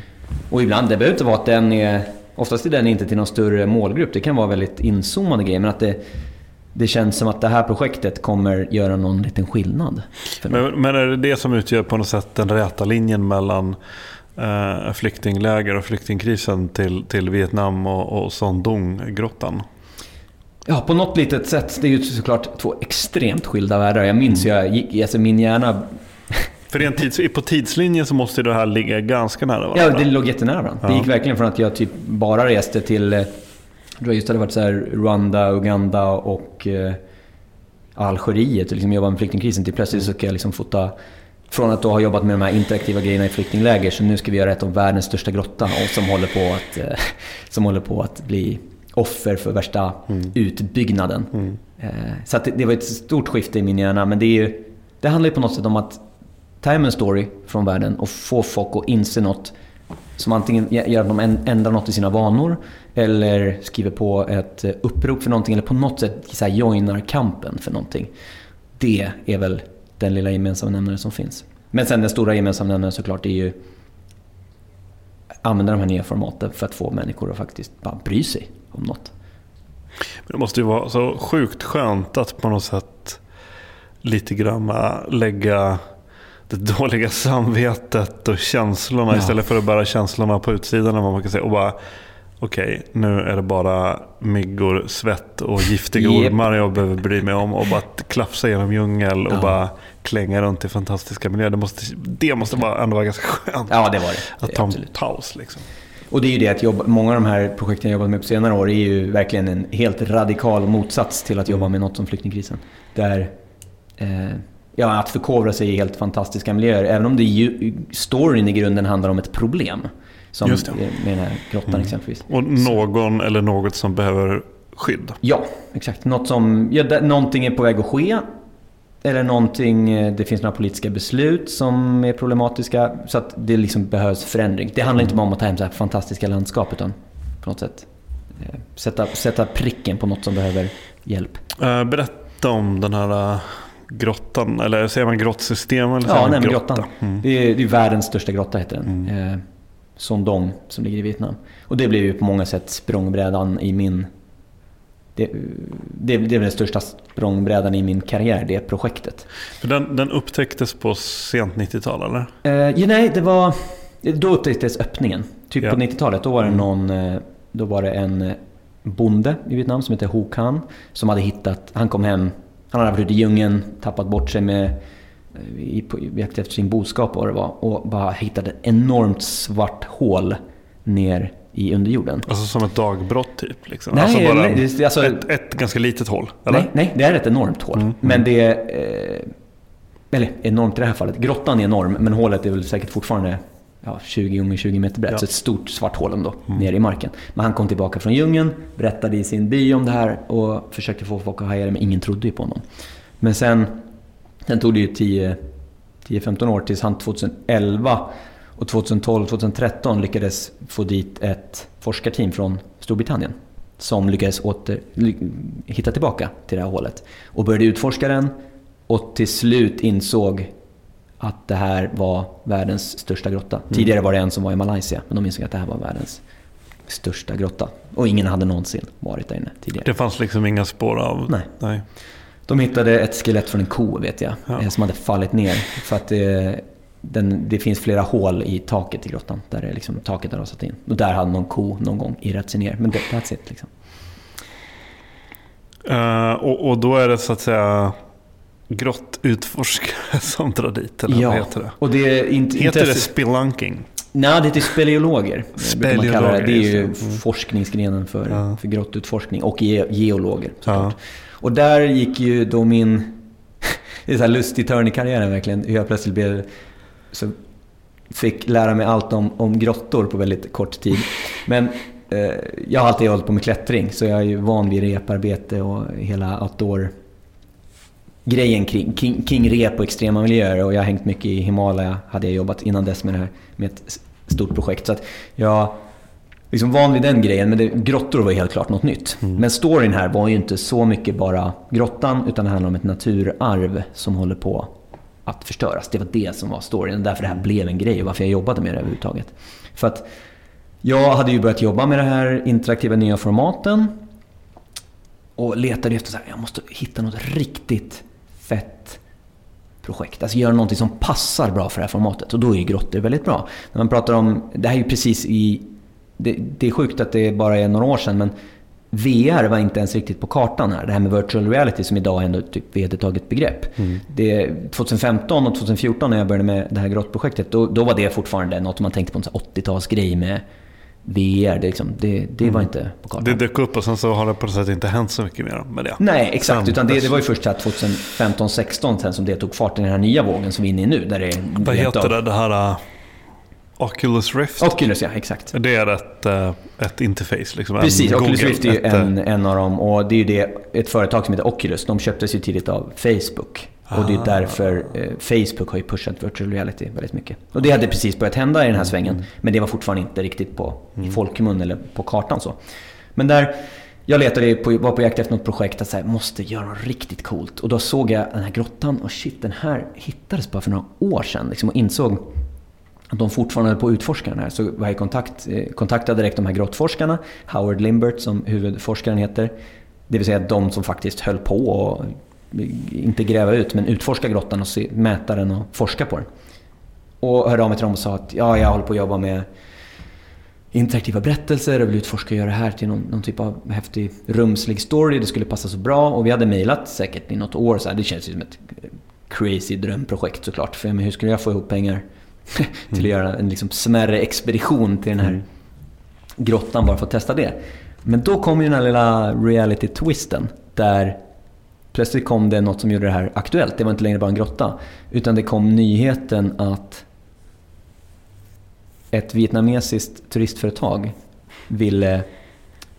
Och ibland, det behöver inte vara att den är... Oftast är den inte till någon större målgrupp. Det kan vara väldigt inzoomade grejer. Men att det, det känns som att det här projektet kommer göra någon liten skillnad. Men, men, är det det som utgör på något sätt den räta linjen mellan eh, flyktingläger och flyktingkrisen till, till Vietnam och, och Sondong-grottan? Ja, på något litet sätt. Det är ju såklart två extremt skilda världar. Jag minns mm. jag gick, alltså min hjärna... För rent tids, på tidslinjen så måste det här ligga ganska nära varandra. Ja, det låg jättenära varandra. Ja. Det gick verkligen från att jag typ bara reste till... Eh, jag tror just hade varit så här Rwanda, Uganda och eh, Algeriet och liksom jobba med flyktingkrisen till plötsligt så kan jag liksom fota från att då ha jobbat med de här interaktiva grejerna i flyktingläger så nu ska vi göra ett av världens största grotta och som håller på att, eh, [laughs] som håller på att bli offer för värsta mm. utbyggnaden. Mm. Eh, så det, det, var ett stort skifte i min hjärna. Men det, är ju, det handlar ju på något sätt om att time and story från världen och få folk att inse något som antingen gör att de ändrar något i sina vanor eller skriver på ett eh, upprop för någonting eller på något sätt så här, joinar kampen för någonting. Det är väl den lilla gemensamma nämnare som finns. Men sen den stora gemensamma nämnaren såklart är ju använda de här nya formaten för att få människor att faktiskt bara bry sig om något. det måste ju vara så sjukt skönt att på något sätt lite grann äh, lägga det dåliga samvetet och känslorna ja. istället för att bära känslorna på utsidan. Vad man kan säga, och bara, okej, okay, nu är det bara myggor, svett och giftiga yep. ormar jag behöver bry mig om. Och bara klafsa genom djungel och ja. bara klänga runt i fantastiska miljöer. Det måste, det måste vara, ändå vara ganska skönt. Ja, det var det. Att ta en paus liksom. Och det är ju det att jobba, många av de här projekten jag jobbat med på senare år är ju verkligen en helt radikal motsats till att jobba med något som flyktingkrisen. Där, eh, ja, att förkovra sig i helt fantastiska miljöer. Även om det ju, storyn i grunden handlar om ett problem. Som med den här grottan mm. exempelvis. Och någon Så. eller något som behöver skydd. Ja, exakt. Något som, ja, någonting är på väg att ske eller någonting, eh, det finns några politiska beslut som är problematiska. Så att det liksom behövs förändring. Det handlar inte bara om att ta hem så här fantastiska landskap utan på något sätt eh, sätta, sätta pricken på något som behöver hjälp. Eh, berätta om den här grottan, eller säger man grottsystem? Eller ja, nej, grotta? grottan. Mm. Det, är, det är världens största grotta heter den. Mm. Eh, Sondong som ligger i Vietnam. Och det blev ju på många sätt språngbrädan i min det, det, det är den största språngbrädan i min karriär, det projektet. För den, den upptäcktes på sent 90-tal eller? Eh, ja, nej, det var... Då upptäcktes öppningen. Typ ja. på 90-talet. Då var det mm. någon... Eh, då var det en bonde i Vietnam som hette Ho Kan. Som hade hittat... Han kom hem. Han hade varit ute i djungeln, tappat bort sig med... Eh, I, i, efter sin boskap vad det var. Och bara hittade ett enormt svart hål ner i underjorden. Alltså som ett dagbrott typ? Liksom. Nej, alltså bara nej, alltså, ett, ett, ganska litet hål? Eller? Nej, nej, det är ett enormt hål. Mm. Men det är... Eh, eller enormt i det här fallet. Grottan är enorm, men hålet är väl säkert fortfarande ja, 20 gånger 20 meter brett. Ja. Så ett stort svart hål ändå, mm. nere i marken. Men han kom tillbaka från djungeln, berättade i sin by om det här och försökte få folk att haja det, men ingen trodde ju på honom. Men sen, sen tog det ju 10-15 år tills han 2011 och 2012-2013 lyckades få dit ett forskarteam från Storbritannien som lyckades åter, hitta tillbaka till det här hålet. Och började utforska den och till slut insåg att det här var världens största grotta. Mm. Tidigare var det en som var i Malaysia, men de insåg att det här var världens största grotta. Och ingen hade någonsin varit där inne tidigare. Det fanns liksom inga spår av... Nej. Nej. De hittade ett skelett från en ko, vet jag, ja. som hade fallit ner. För att det, den, det finns flera hål i taket i grottan där det liksom, taket har rasat in. Och där hade någon ko någon gång irrat sig ner. Men det, that's it liksom. Uh, och, och då är det så att säga grottutforskare [laughs] som drar dit? Eller ja, vad heter det? Och det är inte, heter det spelunking? Nej, det heter speleologer. Speleologer man det. det är ju mm. forskningsgrenen för, ja. för grottutforskning och ge, geologer såklart. Ja. Och där gick ju då min... [laughs] Det är så här lustig törn i karriären verkligen. Hur jag plötsligt blev så fick lära mig allt om, om grottor på väldigt kort tid. Men eh, jag har alltid hållit på med klättring så jag är ju van vid reparbete och hela outdoor grejen kring, kring, kring rep och extrema miljöer och jag har hängt mycket i Himalaya, hade jag jobbat innan dess med det här med ett stort projekt. Så att jag liksom van vid den grejen, men det, grottor var helt klart något nytt. Mm. Men storyn här var ju inte så mycket bara grottan, utan det handlar om ett naturarv som håller på att förstöras. Det var det som var storyn, därför det här blev en grej och varför jag jobbade med det överhuvudtaget. För att jag hade ju börjat jobba med det här interaktiva nya formaten och letade efter så här, jag måste hitta något riktigt fett projekt. Alltså göra någonting som passar bra för det här formatet. Och då är ju grottor väldigt bra. När man pratar om, det här är ju precis i... Det, det är sjukt att det bara är några år sedan men VR var inte ens riktigt på kartan här. Det här med virtual reality som idag är ändå typ vedertaget begrepp. Mm. Det, 2015 och 2014 när jag började med det här grottprojektet, då, då var det fortfarande något man tänkte på en 80-talsgrej med VR. Det, liksom, det, det var mm. inte på kartan. Det dök upp och sen så har det på något sätt inte hänt så mycket mer med det. Nej, exakt. Sen, utan det, det var ju först 2015-16 sen som det tog fart, den här nya vågen som vi är inne i nu. Där det Vad heter det? Det här... Uh, Oculus Rift? Oculus, ja. Exakt. Det är ett, uh, ett interface. Liksom, Precis, Oculus Rift är ju en, en av dem. Och det är ju det, ett företag som heter Oculus. De köptes ju tidigt av Facebook. Och det är ah. därför eh, Facebook har ju pushat virtual reality väldigt mycket. Och det hade precis börjat hända i den här svängen. Mm. Men det var fortfarande inte riktigt på mm. folkmun eller på kartan så. Men där, jag letade på, var på jakt efter något projekt att säga, måste göra något riktigt coolt. Och då såg jag den här grottan och shit, den här hittades bara för några år sedan. Liksom, och insåg att de fortfarande höll på att utforska den här. Så var jag i kontakt, eh, kontaktade direkt de här grottforskarna. Howard Limbert som huvudforskaren heter. Det vill säga de som faktiskt höll på och inte gräva ut, men utforska grottan och se, mäta den och forska på den. Och hörde av mig till dem och sa att ja, jag håller på att jobba med interaktiva berättelser och vill utforska och göra det här till någon, någon, typ av häftig rumslig story. Det skulle passa så bra. Och vi hade mejlat säkert i något år. Så här. Det känns ju som ett crazy drömprojekt såklart. För hur skulle jag få ihop pengar [laughs] till att mm. göra en liksom smärre expedition till den här mm. grottan bara för att testa det. Men då kom ju den här lilla reality-twisten. Där Plötsligt kom det något som gjorde det här aktuellt. Det var inte längre bara en grotta. Utan det kom nyheten att ett vietnamesiskt turistföretag ville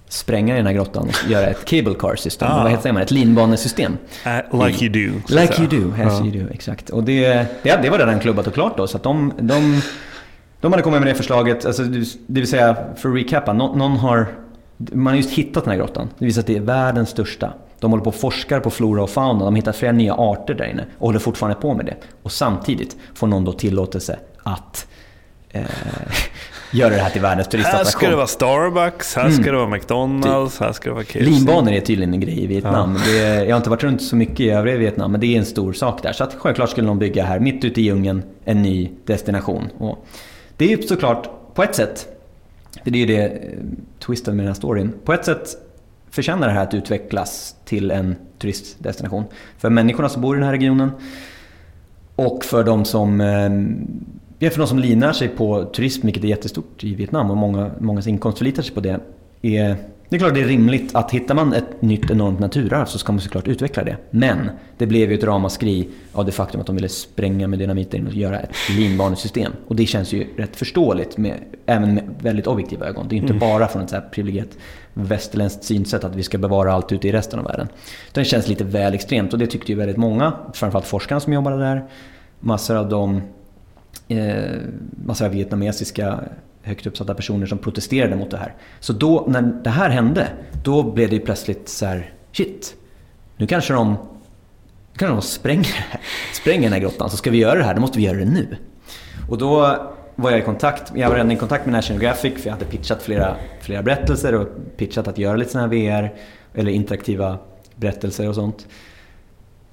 spränga i den här grottan och göra ett cable car system. Ah. Vad heter det? Ett linbanesystem. Uh, like you do. Like you do, as ja. you do, exakt. Och det, det, det var redan klubbat och klart då. Så att de, de, de hade kommit med det förslaget. Alltså, det vill säga, för att recappa, någon, någon har... Man har just hittat den här grottan. Det visar att det är världens största. De håller på och forskar på flora och fauna. De har hittat flera nya arter där inne och håller fortfarande på med det. Och samtidigt får någon då tillåtelse att eh, [laughs] göra det här till världens turistattraktion. Här ska det vara Starbucks, här ska mm. det vara McDonalds, typ. här ska det vara KFC. Linbanor är tydligen en grej i Vietnam. Ja. Det, jag har inte varit runt så mycket i övriga Vietnam, men det är en stor sak där. Så att självklart skulle någon bygga här, mitt ute i djungeln, en ny destination. Och det är ju såklart, på ett sätt, det är ju det eh, twisten med den här storyn. På ett sätt förtjänar det här att utvecklas till en turistdestination. För människorna som bor i den här regionen och för de som, eh, ja, för de som linar sig på turism, vilket är jättestort i Vietnam och många, mångas inkomst förlitar sig på det, är det är klart det är rimligt att hittar man ett nytt enormt naturarv så ska man såklart utveckla det. Men det blev ju ett ramaskri av det faktum att de ville spränga med dynamiten och göra ett linbanesystem. Och det känns ju rätt förståeligt, med, även med väldigt objektiva ögon. Det är inte mm. bara från ett så här privilegierat västerländskt synsätt att vi ska bevara allt ute i resten av världen. Det känns lite väl extremt och det tyckte ju väldigt många, framförallt forskarna som jobbade där. Massor av de eh, massor av vietnamesiska högt uppsatta personer som protesterade mot det här. Så då, när det här hände, då blev det ju plötsligt så här, shit, nu kanske de, nu kanske de spränger, spränger den här grottan, så ska vi göra det här, då måste vi göra det nu. Och då var jag i kontakt, jag var redan i kontakt med National Graphic för jag hade pitchat flera, flera berättelser och pitchat att göra lite sådana här VR, eller interaktiva berättelser och sånt.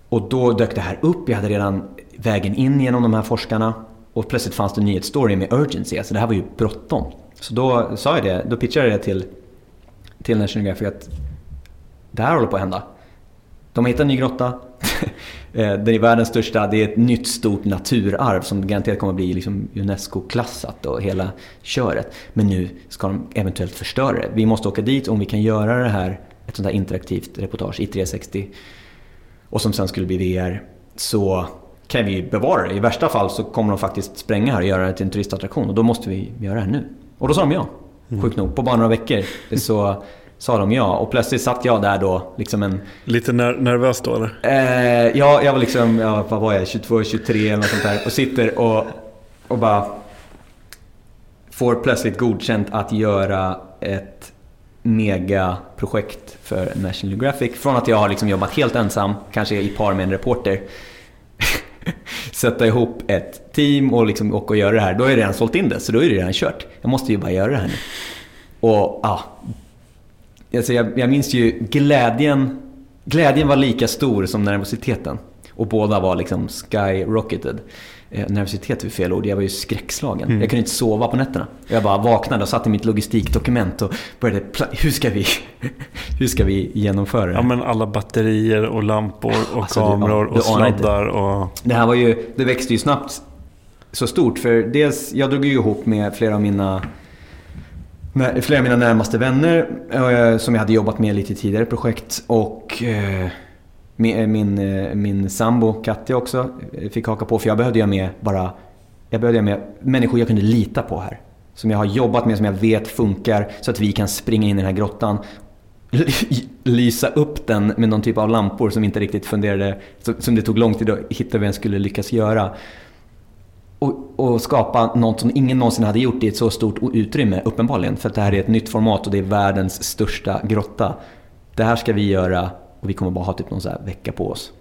Och då dök det här upp, jag hade redan vägen in genom de här forskarna och plötsligt fanns det en nyhetsstory med urgency, alltså det här var ju bråttom. Så då sa jag det, då pitchade jag det till, till National Geographic att det här håller på att hända. De har hittat en ny grotta. [laughs] Eh, den är världens största. Det är ett nytt stort naturarv som garanterat kommer att bli liksom Unesco-klassat och hela köret. Men nu ska de eventuellt förstöra det. Vi måste åka dit om vi kan göra det här, ett sånt här interaktivt reportage i 360 och som sen skulle bli VR. Så kan vi bevara det. I värsta fall så kommer de faktiskt spränga här och göra det till en turistattraktion och då måste vi göra det här nu. Och då sa de ja. Mm. Sjukt nog, på bara några veckor. Så sa de ja. Och plötsligt satt jag där då, liksom en... Lite ner nervös då eller? Eh, ja, jag var liksom, ja, vad var jag, 22, 23 eller något sånt där. Och sitter och, och bara får plötsligt godkänt att göra ett megaprojekt för National Geographic. Från att jag har liksom jobbat helt ensam, kanske i par med en reporter. [laughs] Sätta ihop ett team och liksom åka och göra det här. Då har jag redan sålt in det, så då är det redan kört. Jag måste ju bara göra det här nu. Och ja, alltså jag, jag minns ju glädjen. Glädjen var lika stor som nervositeten. Och båda var liksom skyrocketed. Eh, nervositet är fel ord, jag var ju skräckslagen. Mm. Jag kunde inte sova på nätterna. Jag bara vaknade och satt i mitt logistikdokument och började hur ska vi, [laughs] hur ska vi genomföra det? Ja men alla batterier och lampor och alltså, kameror du, och sladdar och... Det här var ju, det växte ju snabbt så stort. För dels, jag drog ju ihop med flera av mina flera av mina närmaste vänner eh, som jag hade jobbat med lite tidigare projekt. Och eh, min, eh, min, eh, min sambo Katja också eh, fick haka på för jag behövde ha med bara jag behövde ha med människor jag kunde lita på här. Som jag har jobbat med, som jag vet funkar så att vi kan springa in i den här grottan. Lysa upp den med någon typ av lampor som inte riktigt funderade, som det tog lång tid att hitta vem skulle lyckas göra. Och, och, skapa något som ingen någonsin hade gjort i ett så stort utrymme, uppenbarligen. För att det här är ett nytt format och det är världens största grotta. Det här ska vi göra och vi kommer bara ha typ någon så vecka på oss.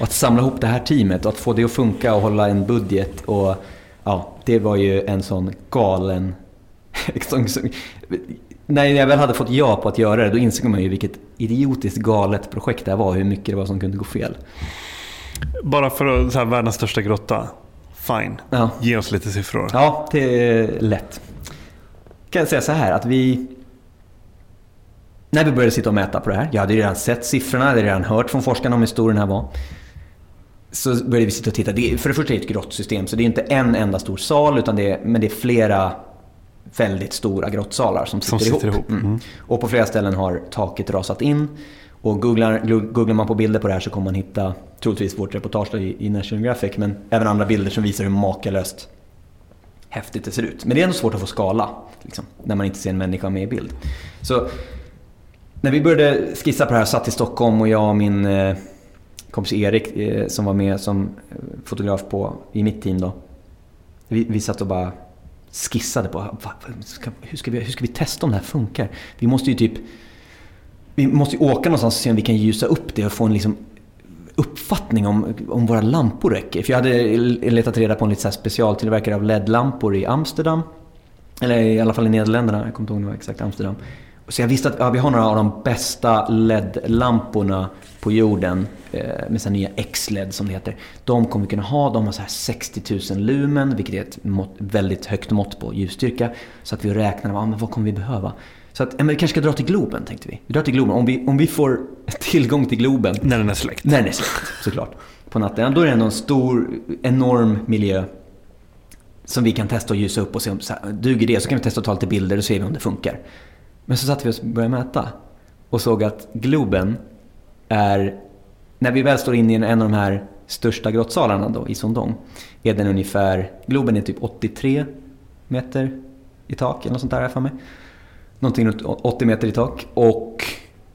Och att samla ihop det här teamet och att få det att funka och hålla en budget. Och, ja, det var ju en sån galen... [laughs] När jag väl hade fått ja på att göra det, då insåg man ju vilket idiotiskt galet projekt det här var. Hur mycket det var som kunde gå fel. Bara för att, så här, världens största grotta. Fine. Ja. Ge oss lite siffror. Ja, det är lätt. Kan jag säga så här att vi när vi började sitta och mäta på det här, jag hade redan sett siffrorna, jag hade redan hört från forskarna om hur stor den här var. Så började vi sitta och titta. Det, för det första är det ett grottsystem, så det är inte en enda stor sal, utan det är, men det är flera väldigt stora grottsalar som sitter, som sitter ihop. ihop. Mm. Mm. Och på flera ställen har taket rasat in. Och googlar, googlar man på bilder på det här så kommer man hitta, troligtvis vårt reportage i, i National Geographic, men även andra bilder som visar hur makalöst häftigt det ser ut. Men det är ändå svårt att få skala, liksom, när man inte ser en människa med i bild. Så när vi började skissa på det här, satt i Stockholm och jag och min eh, kompis Erik eh, som var med som eh, fotograf på, i mitt team då. Vi, vi satt och bara skissade på va, hur, ska vi, hur ska vi testa om det här funkar. Vi måste ju typ vi måste ju åka någonstans och se om vi kan ljusa upp det och få en liksom uppfattning om, om våra lampor räcker. För jag hade letat reda på en lite så specialtillverkare av LED-lampor i Amsterdam. Eller i alla fall i Nederländerna, jag kommer inte ihåg om det var exakt Amsterdam. Så jag visste att ja, vi har några av de bästa LED-lamporna på jorden eh, med sina nya X-LED som det heter. De kommer vi kunna ha. De har så här 60 000 lumen, vilket är ett mått, väldigt högt mått på ljusstyrka. Så att vi räknar, ja, men vad kommer vi behöva? Så att, ja, men vi kanske ska dra till Globen, tänkte vi. Vi drar till Globen. Om vi, om vi får tillgång till Globen. När den är släckt. När den är släckt, såklart. På natten. Då är det ändå en stor, enorm miljö. Som vi kan testa att ljusa upp och se om så här, duger det. Så kan vi testa att ta lite bilder och se om det funkar. Men så satte vi oss och började mäta och såg att Globen är, när vi väl står inne i en av de här största grottsalarna då, i Sondong, är den ungefär, Globen är typ 83 meter i tak eller något sånt där för mig. Någonting runt 80 meter i tak. Och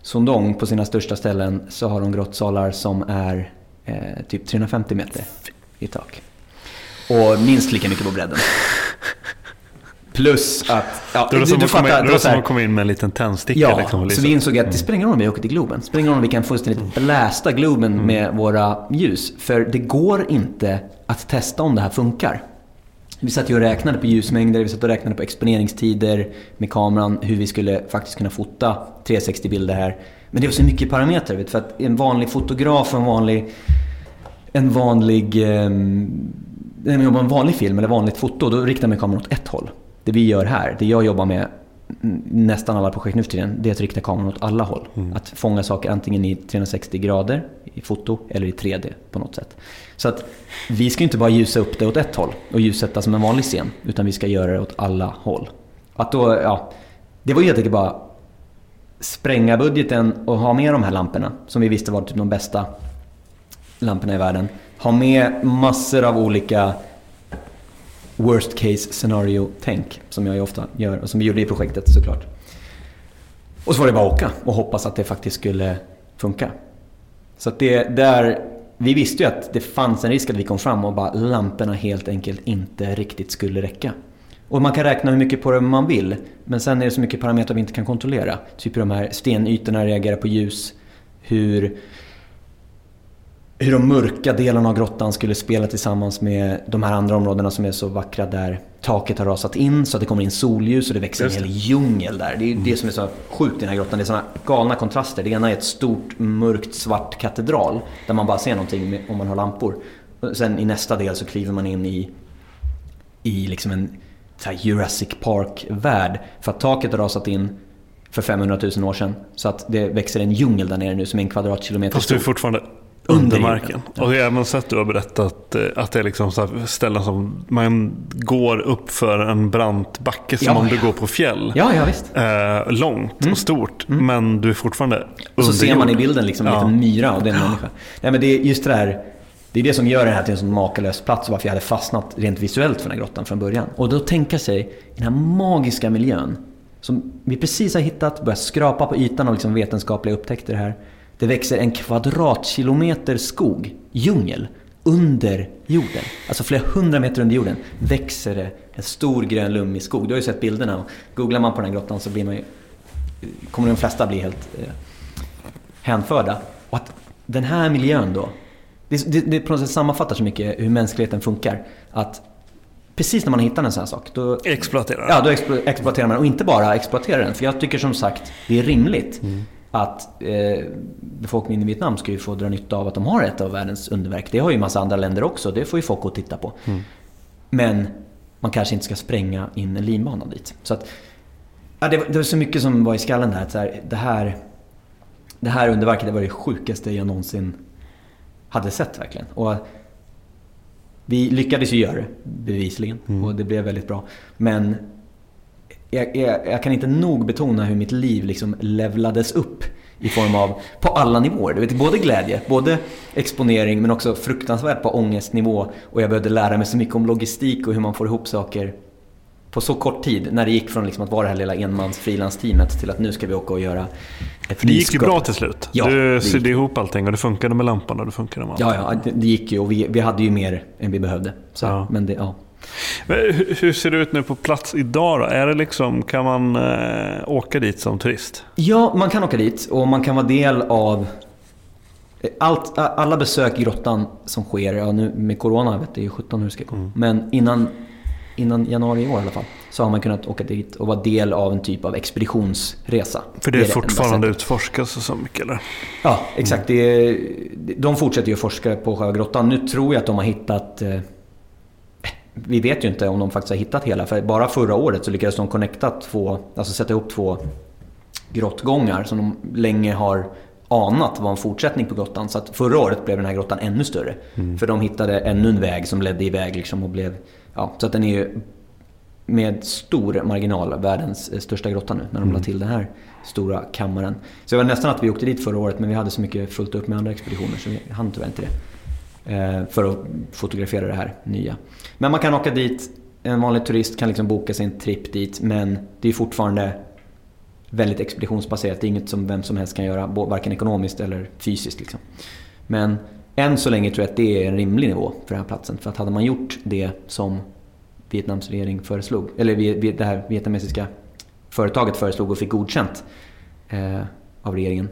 Sondong på sina största ställen så har de grottsalar som är eh, typ 350 meter i tak. Och minst lika mycket på bredden. Plus att... Ja, det som, du, du att, in, som att komma in med en liten tändsticka. Ja, liksom, så vi liksom. insåg att det spelar ingen roll om vi åker till Globen. Det spelar ingen roll om vi kan fullständigt blästa Globen mm. med våra ljus. För det går inte att testa om det här funkar. Vi satt ju och räknade på ljusmängder, vi satt och räknade på exponeringstider med kameran, hur vi skulle faktiskt kunna fota 360-bilder här. Men det var så mycket parametrar, vet, för att en vanlig fotograf och en vanlig... En vanlig... Eh, med en vanlig film eller vanligt foto, då riktar man kameran åt ett håll det vi gör här, det jag jobbar med nästan alla projekt nu för tiden, det är att rikta kameran åt alla håll. Mm. Att fånga saker antingen i 360 grader i foto eller i 3D på något sätt. Så att vi ska inte bara ljusa upp det åt ett håll och ljussätta som en vanlig scen, utan vi ska göra det åt alla håll. Att då, ja, det var helt enkelt bara spränga budgeten och ha med de här lamporna som vi visste var typ de bästa lamporna i världen. Ha med massor av olika worst case scenario-tänk som jag ju ofta gör och som vi gjorde i projektet såklart. Och så var det bara att åka och hoppas att det faktiskt skulle funka. Så att det där, vi visste ju att det fanns en risk att vi kom fram och bara lamporna helt enkelt inte riktigt skulle räcka. Och man kan räkna hur mycket på det man vill, men sen är det så mycket parametrar vi inte kan kontrollera. Typ hur de här stenytorna reagerar på ljus, hur, hur de mörka delarna av grottan skulle spela tillsammans med de här andra områdena som är så vackra där taket har rasat in så att det kommer in solljus och det växer en hel djungel där. Det är mm. det som är så sjukt i den här grottan. Det är sådana galna kontraster. Det ena är ett stort mörkt svart katedral där man bara ser någonting med, om man har lampor. Sen i nästa del så kliver man in i, i liksom en Jurassic Park-värld. För att taket har rasat in för 500 000 år sedan. Så att det växer en djungel där nere nu som är en kvadratkilometer Fast du är fortfarande under marken. Ja. Och jag har även sett du har berättat eh, att det är liksom så ställen som man går upp för en brant backe som ja, om du går på fjäll. Ja, ja visst. Eh, långt mm. och stort, mm. men du är fortfarande under Och så ser man i bilden liksom en liten myra av den människa. Nej, men det är just det där det är det som gör den här till en sån makalös plats och varför jag hade fastnat rent visuellt för den här grottan från början. Och då tänka sig den här magiska miljön som vi precis har hittat, börjat skrapa på ytan av liksom vetenskapliga upptäckter här. Det växer en kvadratkilometer skog, djungel, under jorden. Alltså flera hundra meter under jorden växer det en stor grön lummig skog. Du har ju sett bilderna. Googlar man på den här grottan så blir man ju, kommer de flesta bli helt eh, hänförda. Och att den här miljön då, det, det, det på något sätt sammanfattar så mycket hur mänskligheten funkar. Att precis när man hittar en sån här sak. Då, exploaterar Ja, då exploaterar man. Och inte bara exploaterar den. För jag tycker som sagt, det är rimligt. Mm att eh, befolkningen i Vietnam ska ju få dra nytta av att de har ett av världens underverk. Det har ju en massa andra länder också, det får ju folk att titta på. Mm. Men man kanske inte ska spränga in en linbana dit. Så att, ja, det, var, det var så mycket som var i skallen där. Att så här, det, här det här underverket det var det sjukaste jag någonsin hade sett verkligen. Och vi lyckades ju göra det, bevisligen. Mm. Och det blev väldigt bra. Men jag, jag, jag, kan inte nog betona hur mitt liv liksom levlades upp i form av, på alla nivåer. Du vet, både glädje, både exponering men också fruktansvärt på ångestnivå. Och jag behövde lära mig så mycket om logistik och hur man får ihop saker på så kort tid. När det gick från liksom att vara det här lilla enmans frilansteamet till att nu ska vi åka och göra ett Det gick ju bra till slut. Ja, du sydde ihop allting och det funkade med lampan och det funkade med allt. Ja, ja det, det gick ju och vi, vi hade ju mer än vi behövde. Så, ja. Men det, ja. Hur ser det ut nu på plats idag då? Är det liksom, kan man eh, åka dit som turist? Ja, man kan åka dit och man kan vara del av allt, alla besök i grottan som sker, ja nu med Corona vet jag 17 hur det ska gå. Mm. Men innan, innan januari i år i alla fall så har man kunnat åka dit och vara del av en typ av expeditionsresa. För det, är det fortfarande utforskas så mycket eller? Ja, exakt. Mm. Det, de fortsätter ju att forska på själva grottan. Nu tror jag att de har hittat eh, vi vet ju inte om de faktiskt har hittat hela. För bara förra året så lyckades de connecta två, alltså sätta ihop två grottgångar som de länge har anat var en fortsättning på grottan. Så att förra året blev den här grottan ännu större. Mm. För de hittade ännu en väg som ledde iväg liksom och blev... Ja, så att den är ju med stor marginal världens största grotta nu när de mm. la till den här stora kammaren. Så det var nästan att vi åkte dit förra året men vi hade så mycket fullt upp med andra expeditioner så vi hann tyvärr inte det. Eh, för att fotografera det här nya. Men man kan åka dit, en vanlig turist kan liksom boka sin tripp dit men det är fortfarande väldigt expeditionsbaserat. Det är inget som vem som helst kan göra, varken ekonomiskt eller fysiskt. Liksom. Men än så länge tror jag att det är en rimlig nivå för den här platsen. För att hade man gjort det som Vietnams regering föreslog, eller det här vietnamesiska företaget föreslog och fick godkänt eh, av regeringen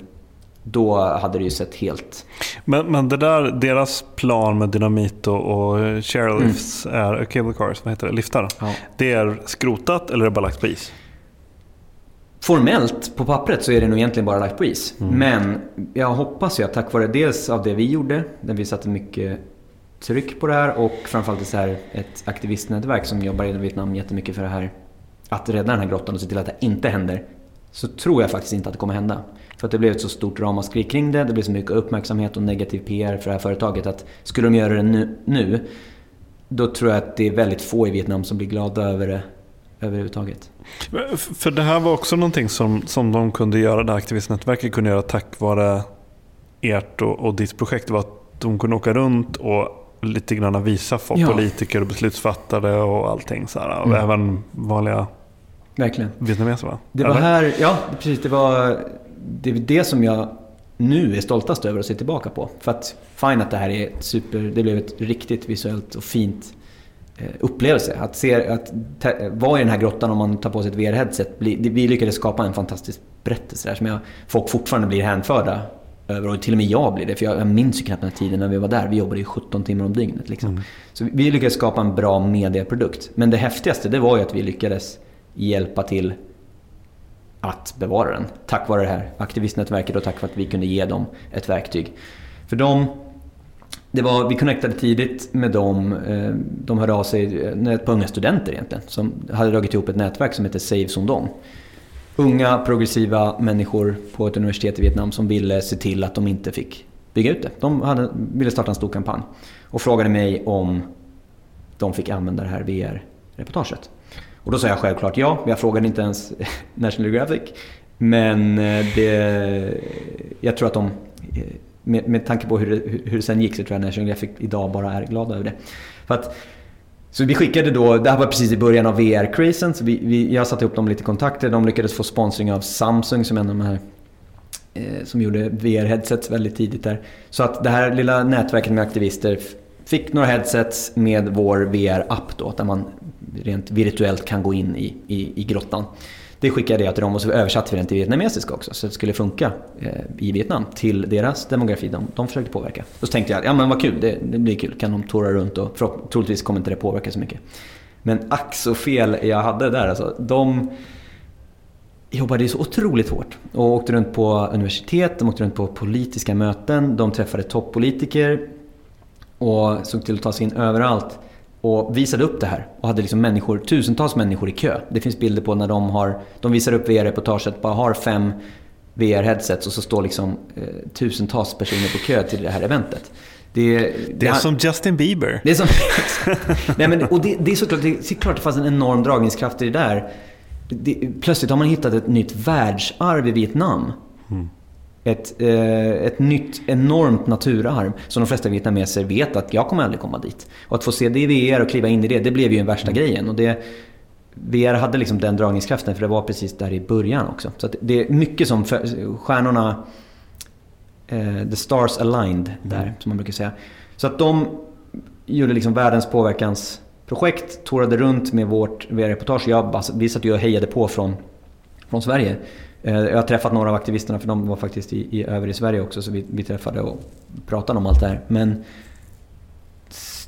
då hade det ju sett helt... Men, men det där, deras plan med dynamit och, chairlifts mm. är, cable cars, vad heter det, liftar. Ja. Det är skrotat eller är det bara lagt på is? Formellt, på pappret, så är det nog egentligen bara lagt på is. Mm. Men jag hoppas ju att tack vare dels av det vi gjorde, där vi satte mycket tryck på det här och framförallt så här ett aktivistnätverk som jobbar i Vietnam jättemycket för det här. Att rädda den här grottan och se till att det inte händer. Så tror jag faktiskt inte att det kommer hända. För att det blev ett så stort ramaskri kring det. Det blev så mycket uppmärksamhet och negativ PR för det här företaget att skulle de göra det nu, nu då tror jag att det är väldigt få i Vietnam som blir glada över det överhuvudtaget. För det här var också någonting som, som de kunde göra, det här aktivistnätverket kunde göra tack vare ert och, och ditt projekt. var att de kunde åka runt och lite grann visa folk, ja. politiker och beslutsfattare och allting. Så här, och mm. även vanliga Verkligen. vietnameser va? Det var Eller? här, ja precis, det var det, är det som jag nu är stoltast över att se tillbaka på. För att, fine att det här är super, det blev ett riktigt visuellt och fint eh, upplevelse. Att, se, att vara i den här grottan om man tar på sig ett VR-headset, vi lyckades skapa en fantastisk berättelse där som jag, folk fortfarande blir hänförda över och till och med jag blir det. För jag, jag minns ju knappt den här tiden när vi var där. Vi jobbade ju 17 timmar om dygnet. Liksom. Så vi lyckades skapa en bra medieprodukt. Men det häftigaste det var ju att vi lyckades hjälpa till att bevara den. Tack vare det här aktivistnätverket och tack vare att vi kunde ge dem ett verktyg. För de, det var, vi connectade tidigt med dem. Eh, de hörde av sig, eh, ett par unga studenter egentligen, som hade dragit ihop ett nätverk som heter Save Sondong. Unga progressiva människor på ett universitet i Vietnam som ville se till att de inte fick bygga ut det. De hade, ville starta en stor kampanj och frågade mig om de fick använda det här VR-reportaget. Och då sa jag självklart ja. men Jag frågade inte ens [laughs] National Geographic. Men eh, det, jag tror att de, eh, med, med tanke på hur det, hur det sen gick så tror jag National Geographic idag bara är glada över det. För att, så vi skickade då, det här var precis i början av VR-crazen, så vi, vi, jag satte ihop dem lite kontakter. De lyckades få sponsring av Samsung som är en av de här eh, som gjorde VR-headsets väldigt tidigt där. Så att det här lilla nätverket med aktivister fick några headsets med vår VR-app då, där man rent virtuellt kan gå in i, i, i grottan. Det skickade jag till dem och så översatte vi den till vietnamesiska också så att det skulle funka eh, i Vietnam till deras demografi de, de försökte påverka. Och så tänkte jag, ja men vad kul, det, det blir kul. Kan de tåra runt och troligtvis kommer inte det påverka så mycket. Men ack så fel jag hade där alltså. De jobbade ju så otroligt hårt och åkte runt på universitet, de åkte runt på politiska möten, de träffade toppolitiker och såg till att ta sig in överallt och visade upp det här och hade liksom människor, tusentals människor i kö. Det finns bilder på när de har, de visar upp VR-reportaget, bara har fem VR-headsets och så står liksom eh, tusentals personer på kö till det här eventet. Det, Det är som Justin Bieber. det är som... [laughs] Nej, men, och det, det är såklart, det är klart det fanns en enorm dragningskraft i det där. Det, plötsligt har man hittat ett nytt världsarv i Vietnam. Ett, eh, ett nytt enormt naturarv som de flesta vietnameser vet att jag kommer aldrig komma dit. Och att få se det i VR och kliva in i det, det blev ju den värsta grejen. Och det, VR hade liksom den dragningskraften för det var precis där i början också. Så det är mycket som för, stjärnorna eh, the stars aligned där, som man brukar säga. Så att de gjorde liksom världens påverkansprojekt, tourade runt med vårt VR-reportage. Jag, vi satt ju och hejade på från, från Sverige. Eh, jag har träffat några av aktivisterna för de var faktiskt i, i, över i Sverige också så vi, vi träffade och pratade om allt det här. Men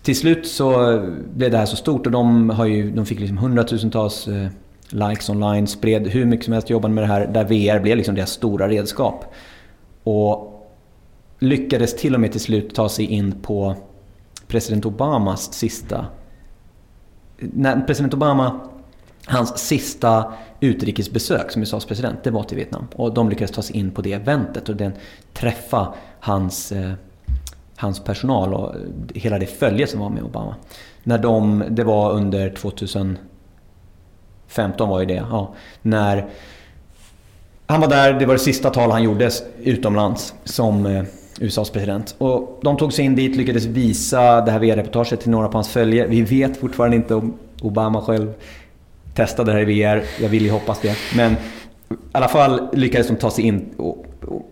till slut så blev det här så stort och de, har ju, de fick liksom hundratusentals eh, likes online, spred hur mycket som helst, jobbade med det här där VR blev liksom deras stora redskap. Och lyckades till och med till slut ta sig in på president Obamas sista... När president Obama, hans sista utrikesbesök som USAs president, det var till Vietnam. Och de lyckades ta sig in på det eventet och den, träffa hans, eh, hans personal och hela det följe som var med Obama. När de, det var under 2015 var ju det, ja. När han var där, det var det sista tal han gjorde utomlands som eh, USAs president. Och de tog sig in dit, lyckades visa det här VR-reportaget till några på hans följe. Vi vet fortfarande inte om Obama själv testade det här i VR. Jag vill ju hoppas det. Men i alla fall lyckades de ta sig in. Och, och,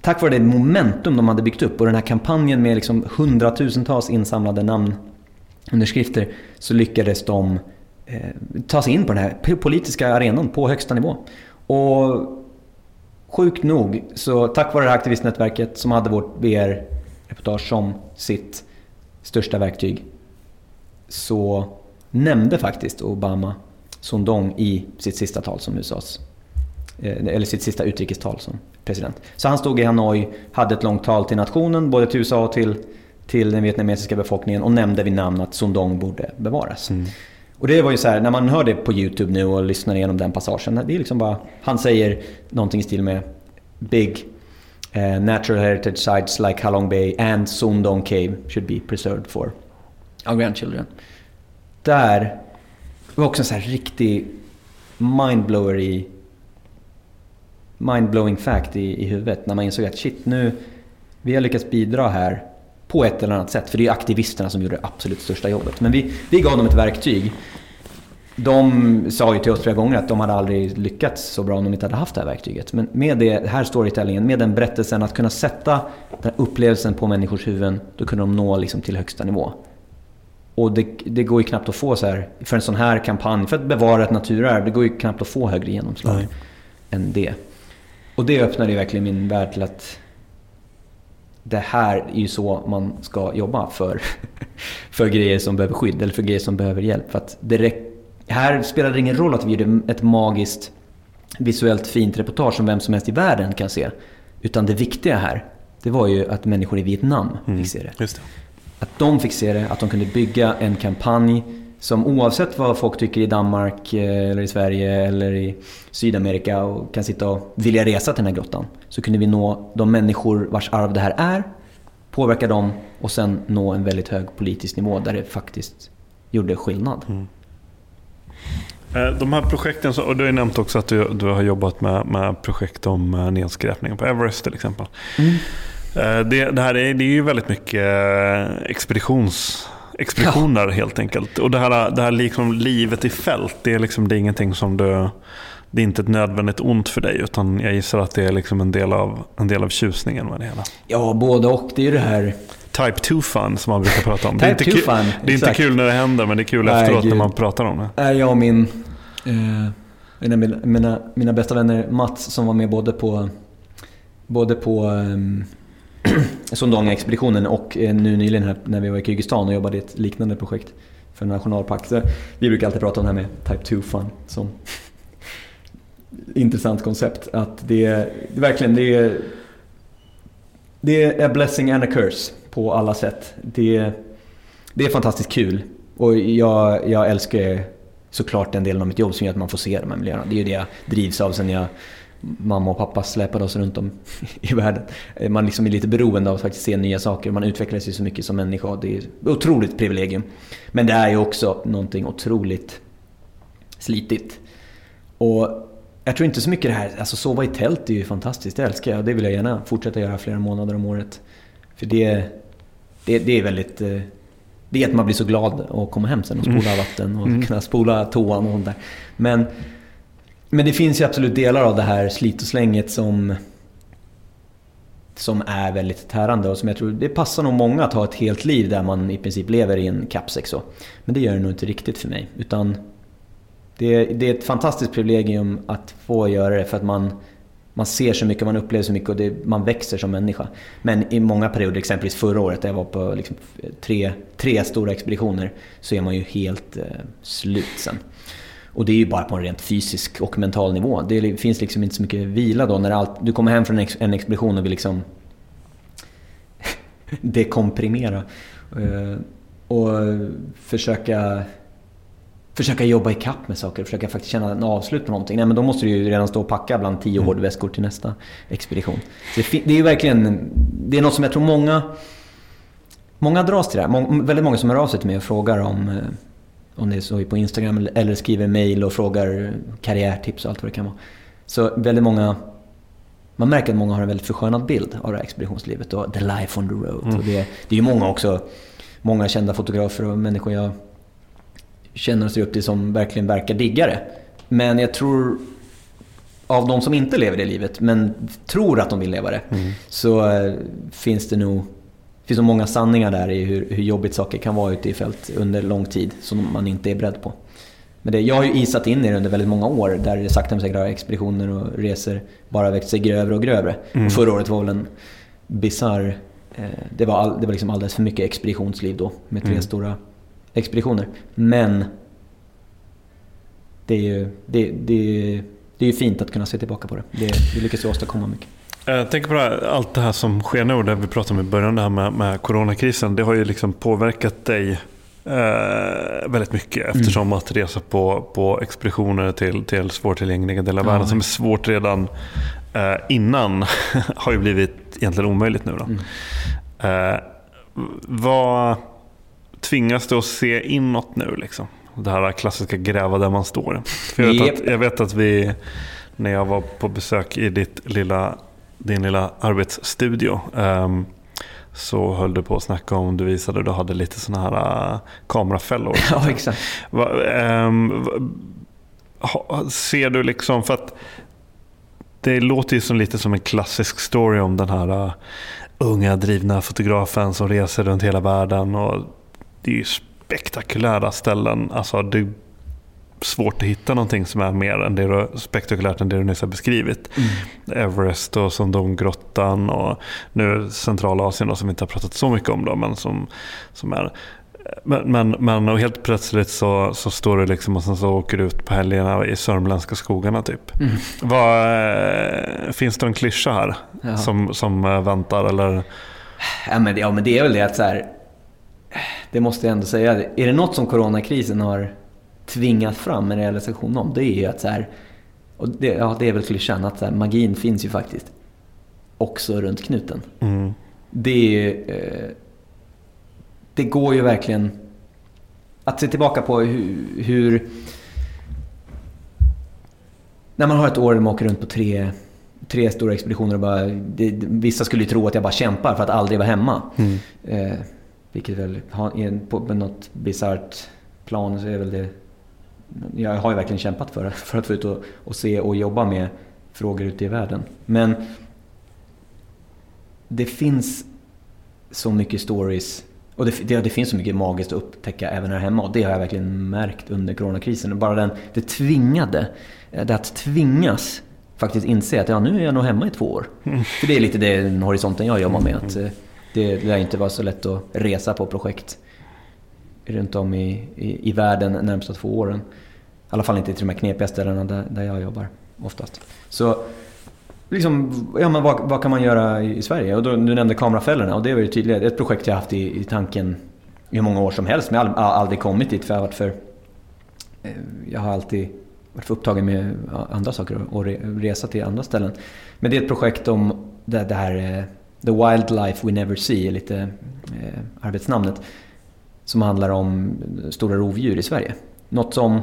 tack vare det momentum de hade byggt upp och den här kampanjen med liksom hundratusentals insamlade namnunderskrifter så lyckades de eh, ta sig in på den här politiska arenan på högsta nivå. Och sjukt nog, så tack vare det här aktivistnätverket som hade vårt VR-reportage som sitt största verktyg så nämnde faktiskt Obama Sondong i sitt sista tal som USAs eh, eller sitt sista utrikestal som president. Så han stod i Hanoi, hade ett långt tal till nationen, både till USA och till, till den vietnamesiska befolkningen och nämnde vid namn att Sondong borde bevaras. Och det var ju så här, när man hör det på YouTube nu och lyssnar igenom den passagen. Det är liksom bara, han säger någonting i stil med Big eh, natural heritage sites like Halong Bay and Sundong Cave should be preserved for our grandchildren. Där det var också en sån här riktig mindblower i mindblowing fact i, i huvudet när man insåg att shit nu, vi har lyckats bidra här på ett eller annat sätt. För det är aktivisterna som gjorde det absolut största jobbet. Men vi, vi gav dem ett verktyg de sa ju till oss flera gånger att de hade aldrig lyckats så bra om de inte hade haft det här verktyget. Men med det här storytellingen, med den berättelsen, att kunna sätta den här upplevelsen på människors huvuden, då kunde de nå liksom till högsta nivå. Och det, det, går ju knappt att få så här, för en sån här kampanj, för att bevara ett naturarv, det går ju knappt att få högre genomslag Nej. än det. Och det öppnade ju verkligen min värld till att det här är ju så man ska jobba för, [laughs] för grejer som behöver skydd eller för grejer som behöver hjälp. För att det här spelar det ingen roll att vi gjorde ett magiskt visuellt fint reportage som vem som helst i världen kan se. Utan det viktiga här, det var ju att människor i Vietnam mm, fick se det. det. Att de fick se det, att de kunde bygga en kampanj som oavsett vad folk tycker i Danmark eh, eller i Sverige eller i Sydamerika och kan sitta och vilja resa till den här grottan. Så kunde vi nå de människor vars arv det här är, påverka dem och sen nå en väldigt hög politisk nivå där det faktiskt gjorde skillnad. Mm. Eh, de här projekten, och du har ju nämnt också att du, du har jobbat med, med projekt om eh, nedskräpning på Everest till exempel. Mm. Det, det, här är, det är ju väldigt mycket expeditions expeditioner ja. helt enkelt. Och det här, det här liksom livet i fält, det är, liksom, det är ingenting som du... Det är inte ett nödvändigt ont för dig, utan jag gissar att det är liksom en, del av, en del av tjusningen med det hela. Ja, både och. Det är ju det här... Type 2 fun som man brukar prata om. det är, inte, kul, fun, det är inte kul när det händer, men det är kul Nej, efteråt gud. när man pratar om det. Är jag och min... Eh, mina, mina, mina bästa vänner Mats som var med både på, både på um, [clears throat] Sondanga-expeditionen och eh, nu nyligen här, när vi var i Kyrgyzstan och jobbade i ett liknande projekt för en nationalpark. Så vi brukar alltid prata om det här med Type 2 Fun som [laughs] intressant koncept. Att det är, det verkligen det är, det är a blessing and a curse på alla sätt. Det, det är fantastiskt kul och jag, jag älskar såklart den delen av mitt jobb som gör att man får se de här miljöerna. Det är ju det jag drivs av sen jag mamma och pappa släpade oss runt om [laughs] i världen. Man liksom är lite beroende av att faktiskt se nya saker. Man utvecklas ju så mycket som människa. Det är ett otroligt privilegium. Men det är ju också någonting otroligt slitigt. Och jag tror inte så mycket det här, alltså sova i tält är ju fantastiskt, det älskar jag. Det vill jag gärna fortsätta göra flera månader om året. För det, det, det är väldigt... Eh, det är att man blir så glad att komma hem sen och spola mm. vatten och mm. kunna spola toan och sånt där. Men men det finns ju absolut delar av det här slit och slänget som som är väldigt tärande och som jag tror det passar nog många att ha ett helt liv där man i princip lever i en kappsäck så. Men det gör det nog inte riktigt för mig. Utan det, det är ett fantastiskt privilegium att få göra det för att man, man ser så mycket, man upplever så mycket och det, man växer som människa. Men i många perioder, exempelvis förra året där jag var på liksom tre, tre stora expeditioner, så är man ju helt eh, slut sen. Och det är ju bara på en rent fysisk och mental nivå. Det finns liksom inte så mycket vila då när allt, du kommer hem från en expedition och vill liksom [laughs] dekomprimera. Eh, och försöka, försöka jobba ikapp med saker, försöka faktiskt känna en avslut på någonting. Nej men då måste du ju redan stå och packa bland tio mm. hårdväskor till nästa expedition. Det, det är ju verkligen, det är något som jag tror många Många dras till det här. Väldigt många som hör av sig till mig och frågar om eh, om det är så på Instagram eller skriver mail och frågar karriärtips och allt vad det kan vara. Så väldigt många man märker att många har en väldigt förskönad bild av det här expeditionslivet och the life on the road. Mm. Det, det är ju många också, många kända fotografer och människor jag känner och ser upp till som verkligen verkar digga det. Men jag tror, av de som inte lever det livet men tror att de vill leva det, mm. så äh, finns det nog det finns så många sanningar där i hur, hur jobbigt saker kan vara ute i fält under lång tid som man inte är beredd på. Men det, jag har ju isat in i det under väldigt många år där det sakta men säkert har expeditioner och resor bara växt sig grövre och grövre. Mm. Och förra året var väl en bisarr... Eh, det, var all, det var liksom alldeles för mycket expeditionsliv då med tre mm. stora expeditioner. Men det är ju det, det, det är fint att kunna se tillbaka på det. Det, det lyckas ju åstadkomma mycket. Jag tänker på det här, allt det här som sker nu, det vi pratade om i början det här med, med coronakrisen. Det har ju liksom påverkat dig eh, väldigt mycket mm. eftersom att resa på, på expeditioner till, till svårtillgängliga delar av världen som är svårt redan eh, innan [laughs] har ju blivit egentligen omöjligt nu. Då. Mm. Eh, vad tvingas du att se inåt nu? Liksom? Det här klassiska gräva där man står. För jag, vet yep. att, jag vet att vi, när jag var på besök i ditt lilla din lilla arbetsstudio. Um, så höll du på att snacka om, du visade, du hade lite sådana här uh, kamerafällor. [laughs] Ja, exakt. Um, ser du liksom, för att det låter ju som lite som en klassisk story om den här uh, unga drivna fotografen som reser runt hela världen. Och det är ju spektakulära ställen. Alltså, det svårt att hitta någonting som är mer än det du, spektakulärt än det du nyss har beskrivit. Mm. Everest och Sondonggrottan och nu Centralasien då, som vi inte har pratat så mycket om då, men som, som är men, men, men och helt plötsligt så, så står du liksom och sen så åker du ut på helgerna i sörmländska skogarna typ. Mm. Vad, eh, finns det en klyscha här ja. som, som eh, väntar eller? Ja men, ja men det är väl det att så här, det måste jag ändå säga. Är det något som coronakrisen har tvingat fram en realisation om, det är ju att så här, och det, ja, det är väl klyschan, att så här, magin finns ju faktiskt också runt knuten. Mm. Det, eh, det går ju verkligen att se tillbaka på hur, hur när man har ett år där man åker runt på tre, tre stora expeditioner och bara... Det, vissa skulle ju tro att jag bara kämpar för att aldrig vara hemma. Mm. Eh, vilket väl, på något bisarrt plan så är väl det jag har ju verkligen kämpat för, [laughs] för att få ut och, och se och jobba med frågor ute i världen. Men det finns så mycket stories och det, det, det, finns så mycket magiskt att upptäcka även här hemma och det har jag verkligen märkt under coronakrisen. Bara den, det tvingade, det att tvingas faktiskt inse att ja, nu är jag nog hemma i två år. Mm. [laughs] För det är lite den horisonten jag jobbar med. Att eh, det, det lär inte vara så lätt att resa på projekt runt om i, i, i världen närmsta två åren. I alla fall inte till de här knepiga ställena där, där jag jobbar oftast. Så liksom, ja, men vad, vad, kan man göra i Sverige? Och då, du nämnde kamerafällorna och det är ju tydligt. Ett projekt jag haft i, i tanken i hur många år som helst men jag har aldrig kommit dit för jag har varit för... Eh, jag har alltid varit för upptagen med andra saker och resa till andra ställen. Men det är ett projekt om det, det här eh, The Wildlife We Never See, lite eh, arbetsnamnet som handlar om stora rovdjur i Sverige. Något som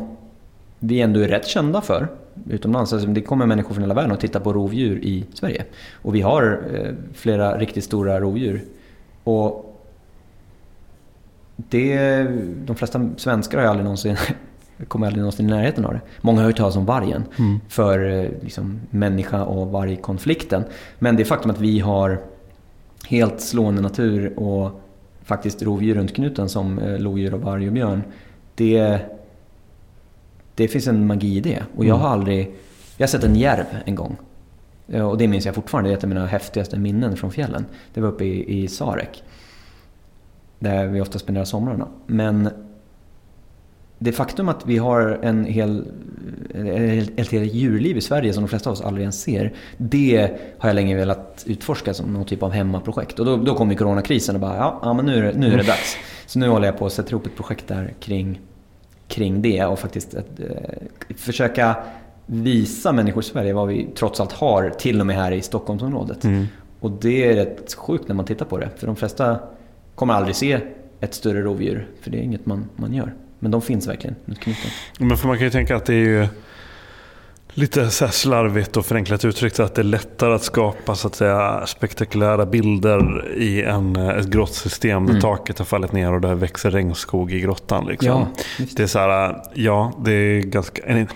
vi ändå är rätt kända för utomlands. Alltså det kommer människor från hela världen och tittar på rovdjur i Sverige. Och vi har eh, flera riktigt stora rovdjur. Och det, de flesta svenskar har aldrig någonsin, [laughs] kommer aldrig någonsin i närheten av det. Många har hört talas om vargen mm. för eh, liksom, människa och vargkonflikten. Men det faktum att vi har helt slående natur och faktiskt rovdjur runt knuten som eh, lodjur och varg och björn. Det, det finns en magi i det. Och jag har mm. aldrig... Jag har sett en järv en gång. Eh, och det minns jag fortfarande. Det är ett av mina häftigaste minnen från fjällen. Det var uppe i, i Sarek. Där vi ofta spenderar somrarna. Men det faktum att vi har en hel, ett helt djurliv i Sverige som de flesta av oss aldrig ens ser. Det har jag länge velat utforska som någon typ av hemmaprojekt. Och då, då kom ju coronakrisen och bara, ja, ja men nu är, det, nu är det dags. Så nu håller jag på att sätta ihop ett projekt där kring, kring det och faktiskt att, eh, försöka visa människor i Sverige vad vi trots allt har, till och med här i Stockholmsområdet. Mm. Och det är rätt sjukt när man tittar på det. För de flesta kommer aldrig se ett större rovdjur, för det är inget man, man gör. Men de finns verkligen runt knuten. Men för man kan ju tänka att det är ju lite så slarvigt och förenklat uttryckt att det är lättare att skapa så att säga, spektakulära bilder i en, ett grottsystem där mm. taket har fallit ner och det växer regnskog i grottan. Liksom. Ja, det är så här, ja, det är ganska...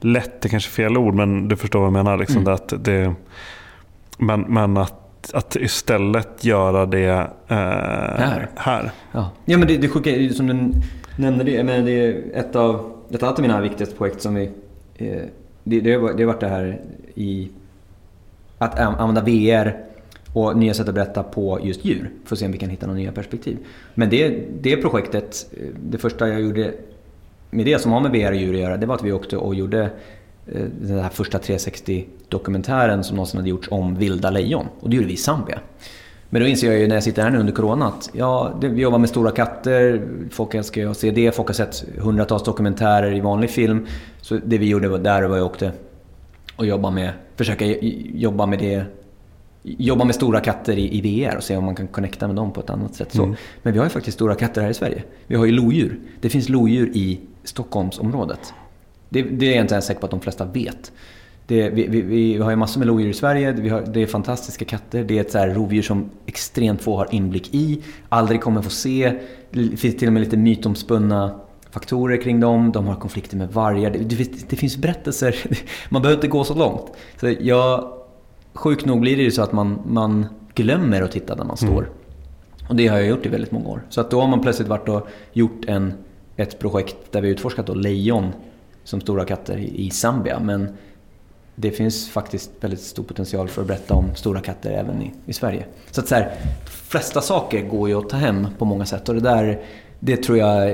Lätt är kanske fel ord, men du förstår vad jag menar. Liksom, mm. att det, men, men att, att istället göra det eh, här. här. Ja. ja, men det, det sjuka som du nämnde det, men det är ett av, ett av mina viktigaste projekt som vi... Eh, det, det, har, det har varit det här i... Att använda VR och nya sätt att berätta på just djur. För att se om vi kan hitta några nya perspektiv. Men det, det projektet, eh, det första jag gjorde med det som har med VR och djur att göra, det var att vi åkte och gjorde eh, den här första 360-dokumentären som någonsin hade gjorts om vilda lejon. Och det gjorde vi i Zambia. Men då inser jag ju när jag sitter här nu under Corona att ja, vi jobbar med stora katter, folk älskar ju att se det, folk har sett hundratals dokumentärer i vanlig film. Så det vi gjorde där var att vi åkte och jobba med, försöka jobba med det jobba med stora katter i, VR och se om man kan connecta med dem på ett annat sätt. Så, mm. Men vi har ju faktiskt stora katter här i Sverige. Vi har ju lodjur. Det finns lodjur i Stockholmsområdet. Det, det är jag inte ens säker på att de flesta vet. Det, vi, vi, vi har ju massor med lodjur i Sverige, vi har, det är fantastiska katter. Det är ett så här rovdjur som extremt få har inblick i, aldrig kommer få se. Det finns till och med lite mytomspunna faktorer kring dem. De har konflikter med vargar. Det, det, det finns berättelser. [laughs] Man behöver inte gå så långt. Så jag, sjukt nog blir det ju så att man, man glömmer att titta där man står. Mm. Och det har jag gjort i väldigt många år. Så att då har man plötsligt varit och gjort en, ett projekt där vi utforskat då lejon som stora katter i Zambia. Men det finns faktiskt väldigt stor potential för att berätta om stora katter även i, i Sverige. Så att så här, de flesta saker går ju att ta hem på många sätt och det där, det tror jag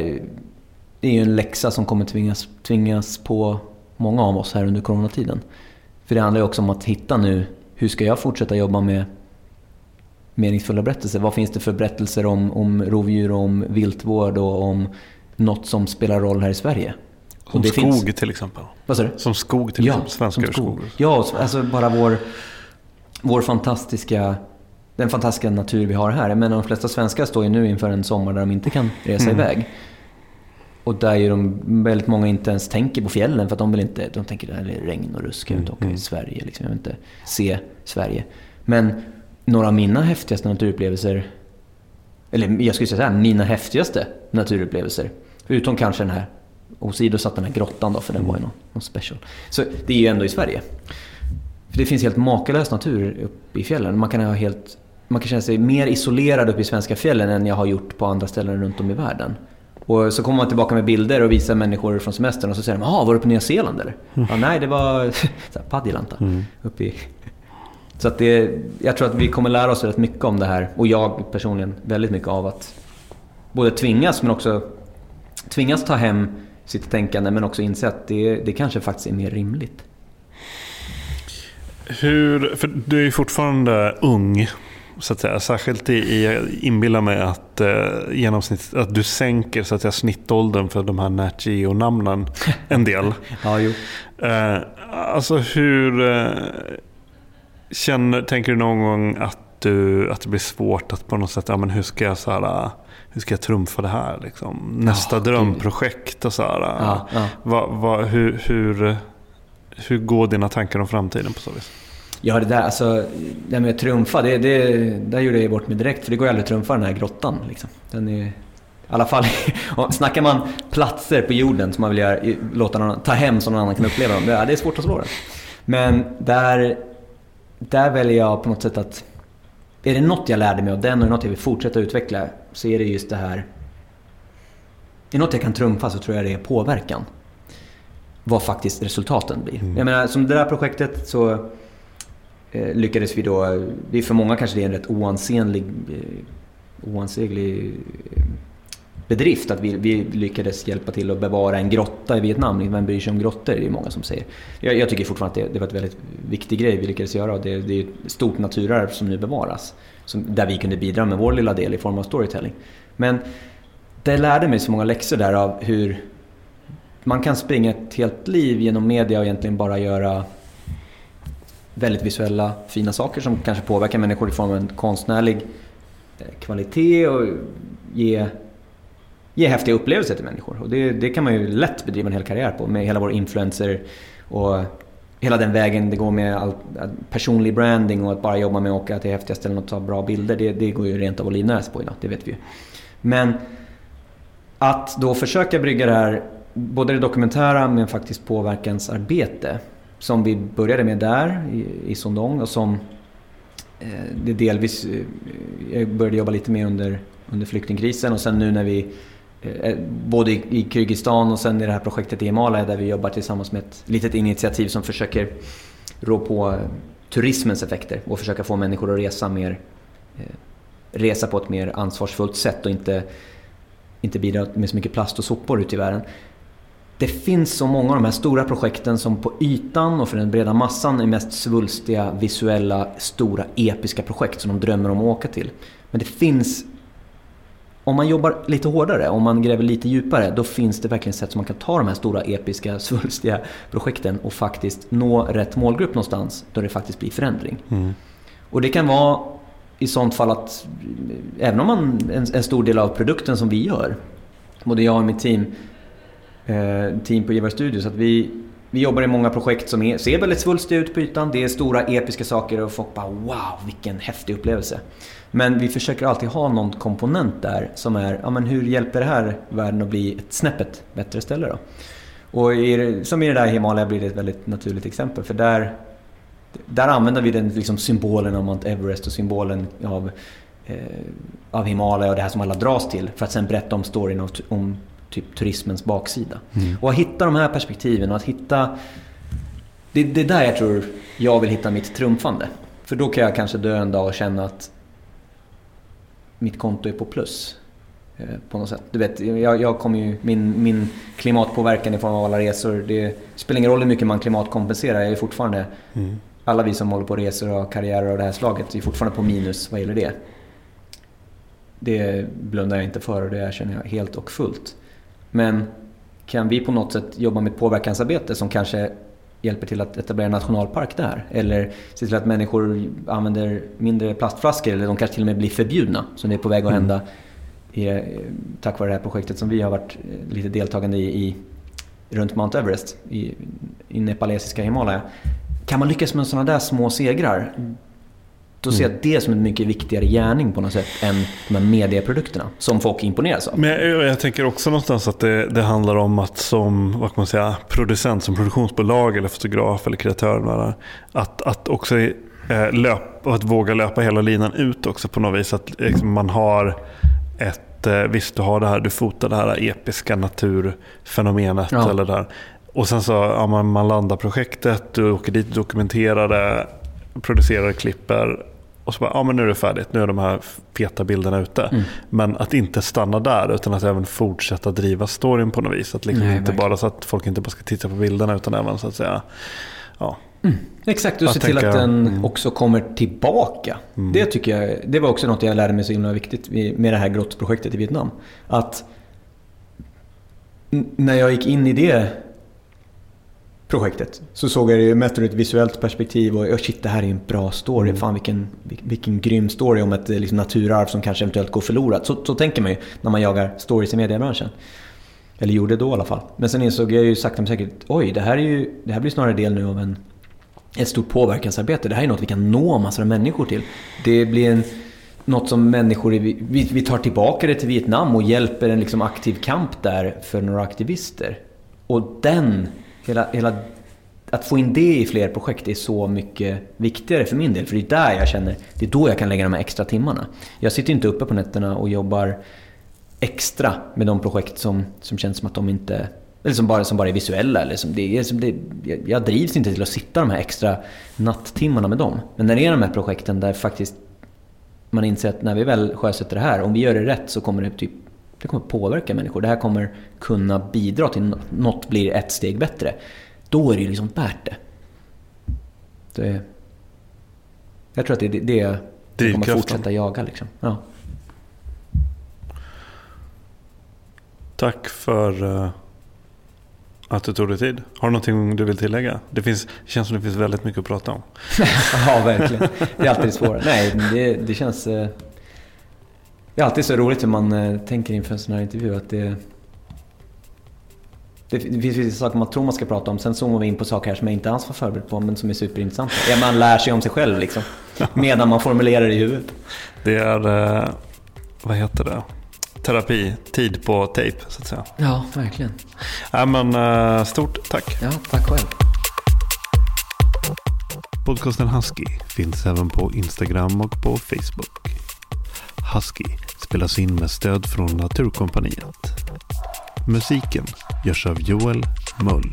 är ju en läxa som kommer tvingas, tvingas på många av oss här under coronatiden. För det handlar ju också om att hitta nu, hur ska jag fortsätta jobba med meningsfulla berättelser? Vad finns det för berättelser om, om rovdjur, om viltvård och om något som spelar roll här i Sverige? Som skog finns... till exempel. Vad sa du? Som skog till ja, exempel. Svenska som skog. Ja, alltså bara vår, vår fantastiska, den fantastiska natur vi har här. Men de flesta svenskar står ju nu inför en sommar där de inte kan resa mm. iväg. Och där ju de, väldigt många inte ens tänker på fjällen för att de vill inte, de tänker det är regn och rusk, jag vill inte åka i Sverige, liksom. jag vill inte se Sverige. Men några av mina häftigaste naturupplevelser, eller jag skulle säga så här, mina häftigaste naturupplevelser, förutom kanske den här åsidosatt den här grottan då, för den var ju någon, någon special. Så det är ju ändå i Sverige. För det finns helt makalös natur uppe i fjällen. Man kan, ha helt, man kan känna sig mer isolerad uppe i svenska fjällen än jag har gjort på andra ställen runt om i världen. Och så kommer man tillbaka med bilder och visar människor från semestern och så säger de “Jaha, var du på Nya Zeeland eller?” mm. ja, Nej, det var [laughs] Padjelanta. Mm. Uppe i... Så att det, jag tror att vi kommer lära oss rätt mycket om det här. Och jag personligen väldigt mycket av att både tvingas men också tvingas ta hem sitt tänkande men också inse att det, det kanske faktiskt är mer rimligt. Hur, för du är ju fortfarande ung så att säga. Särskilt i, jag inbillar mig att, eh, genomsnitt, att du sänker så att säga, snittåldern för de här Nat namnen [laughs] en del. ja, jo. Eh, alltså hur... Eh, känner, tänker du någon gång att, du, att det blir svårt att på något sätt, ja men hur ska jag så här, hur ska jag trumfa det här? Liksom? Nästa oh, drömprojekt och så här. Ja, ja. Va, va, hur, hur, hur går dina tankar om framtiden på så vis? Ja, det där, alltså, det med att trumfa, det, det, där gjorde jag bort mig direkt. För det går ju aldrig att trumfa den här grottan. Liksom. Den är, I alla fall, [laughs] snackar man platser på jorden som man vill göra, låta någon, ta hem så någon annan kan uppleva dem. Det, det är svårt att slå den. Men där, där väljer jag på något sätt att... Är det något jag lärde mig av den och något jag vill fortsätta utveckla så är det just det här... Är det något jag kan trumfa så tror jag det är påverkan. Vad faktiskt resultaten blir. Mm. Jag menar, som det där projektet så eh, lyckades vi då, det är för många kanske det är en rätt oansenlig, eh, oanseglig eh, bedrift att vi, vi, lyckades hjälpa till att bevara en grotta i Vietnam. Vem bryr sig om grottor? Det är många som säger. Jag, jag tycker fortfarande att det, det var ett väldigt viktig grej vi lyckades göra. Det, det är ett stort naturarv som nu bevaras. Som, där vi kunde bidra med vår lilla del i form av storytelling. Men det lärde mig så många läxor där av hur man kan springa ett helt liv genom media och egentligen bara göra väldigt visuella, fina saker som kanske påverkar människor i form av en konstnärlig eh, kvalitet och ge, ge häftiga upplevelser till människor. Och det, det kan man ju lätt bedriva en hel karriär på med hela vår influencer och hela den vägen det går med all, personlig branding och att bara jobba med att åka till häftiga ställen och ta bra bilder. Det, det går ju rent av att livnära sig på idag, det vet vi ju. Men att då försöka brygga det här, både det dokumentära men faktiskt påverkansarbete som vi började med där i, i Sondong och som eh, det delvis, eh, jag började jobba lite mer under, under flyktingkrisen och sen nu när vi Eh, eh, både i, Kyrgyzstan och sen i det här projektet i Himalaya där vi jobbar tillsammans med ett litet initiativ som försöker rå på eh, turismens effekter och försöka få människor att resa mer resa på ett mer ansvarsfullt sätt och inte, inte bidra med så mycket plast och sopor ute i världen det finns så många av de här stora projekten som på ytan och för den breda massan är mest svulstiga, visuella, stora, episka projekt som de drömmer om att åka till. Men det finns om man jobbar lite hårdare, om man gräver lite djupare, då finns det verkligen sätt som man kan ta de här stora, episka, [laughs] svulstiga projekten och faktiskt nå rätt målgrupp någonstans, då det faktiskt blir förändring. Mm. Och det kan vara i sånt fall att, även om man, en, en stor del av produkten som vi gör, både jag och mitt team, eh, team på Givar Studios att vi, vi jobbar i många projekt som är, ser väldigt svulstiga ut på ytan. Det är stora episka saker och folk bara wow, vilken häftig upplevelse. Men vi försöker alltid ha någon komponent där som är, ja men hur hjälper det här världen att bli ett snäppet bättre ställe då? Och i, som i det där Himalaya blir det ett väldigt naturligt exempel för där, där använder vi den liksom symbolen av Mount Everest och symbolen av, eh, av Himalaya och det här som alla dras till för att sen berätta om storyn om, om typ turismens baksida. Mm. Och att hitta de här perspektiven och att hitta... Det, det är där jag tror jag vill hitta mitt trumfande. För då kan jag kanske dö en dag och känna att mitt konto är på plus. Eh, på något sätt. Du vet, jag, jag kommer ju, min, min klimatpåverkan i form av alla resor, det spelar ingen roll hur mycket man klimatkompenserar. Jag är fortfarande, mm. alla vi som håller på resor och karriärer av det här slaget, är fortfarande på minus vad gäller det. Det blundar jag inte för och det erkänner jag helt och fullt. Men kan vi på något sätt jobba med ett påverkansarbete som kanske hjälper till att etablera en nationalpark där? Eller se till att människor använder mindre plastflaskor eller de kanske till och med blir förbjudna som det är på väg att mm. hända mm. i, tack vare det här projektet som vi har varit eh, lite deltagande i, i runt Mount Everest i, i nepalesiska Himalaya. Kan man lyckas med sådana där små segrar då ser jag det som en mycket viktigare gärning på något sätt än de här medieprodukterna som folk imponeras av. Men jag, jag tänker också någonstans att det, det, handlar om att som vad kan man säga, producent, som produktionsbolag eller fotograf eller kreatör. Att, att också eh, löpa, att våga löpa hela linan ut också på något vis. Att liksom, man har ett, eh, visst du har det här, du fotar det här episka naturfenomenet. Ja. Eller där. Och sen så ja, man, man landar projektet, du åker dit och dokumenterar det, producerar, klipper och så bara, ja men nu är det färdigt, nu är de här feta bilderna ute. Mm. Men att inte stanna där utan att även fortsätta driva storyn på något vis. Att liksom Nej, inte bara så att folk inte bara ska titta på bilderna utan även så att säga, ja. Mm. Exakt, och se till att den mm. också kommer tillbaka. Mm. Det tycker jag, det var också något jag lärde mig så himla viktigt med det här grottsprojektet i Vietnam. Att när jag gick in i det projektet så såg jag det mest ur ett visuellt perspektiv och shit det här är en bra story. Mm. Fan vilken, vilken grym story om ett liksom, naturarv som kanske eventuellt går förlorat. Så, så tänker man ju när man jagar stories i mediebranschen. Eller gjorde då i alla fall. Men sen insåg jag ju sakta men säkert, oj det här, är ju, det här blir snarare del nu av en, ett stort påverkansarbete. Det här är något vi kan nå massor av människor till. Det blir en, något som människor, vi, vi tar tillbaka det till Vietnam och hjälper en liksom aktiv kamp där för några aktivister. Och den hela, hela, att få in det i fler projekt är så mycket viktigare för min del. För det är där jag känner, det är då jag kan lägga de här extra timmarna. Jag sitter inte uppe på nätterna och jobbar extra med de projekt som, som känns som att de inte eller som bara, som bara är visuella. Eller som det är, som det, jag drivs inte till att sitta de här extra natttimmarna med dem. Men när det är de här projekten där faktiskt man inser att när vi väl sjösätter det här, om vi gör det rätt så kommer det typ det kommer påverka människor. Det här kommer kunna bidra till att något blir ett steg bättre. Då är det liksom värt det. det jag tror att det är det, det, det kommer fortsätta jaga. Liksom. Ja. Tack för uh, att du tog dig tid. Har du någonting du vill tillägga? Det, finns, det känns som det finns väldigt mycket att prata om. [laughs] ja, verkligen. Det är alltid det svåra. Nej, det, det känns... Det är alltid så roligt hur man uh, tänker inför en sån här intervju. Att det, det finns vissa saker man tror man ska prata om, sen zoomar vi in på saker här som jag inte alls var förberedd på, men som är superintressanta. Ja, man lär sig om sig själv liksom, [laughs] medan man formulerar det i huvudet. Det är, eh, vad heter det? Terapi, tid på tejp så att säga. Ja, verkligen. Ja, men, eh, stort tack. Ja, tack själv. Podcasten Husky finns även på Instagram och på Facebook. Husky spelas in med stöd från Naturkompaniet. Musiken görs av Joel Mull.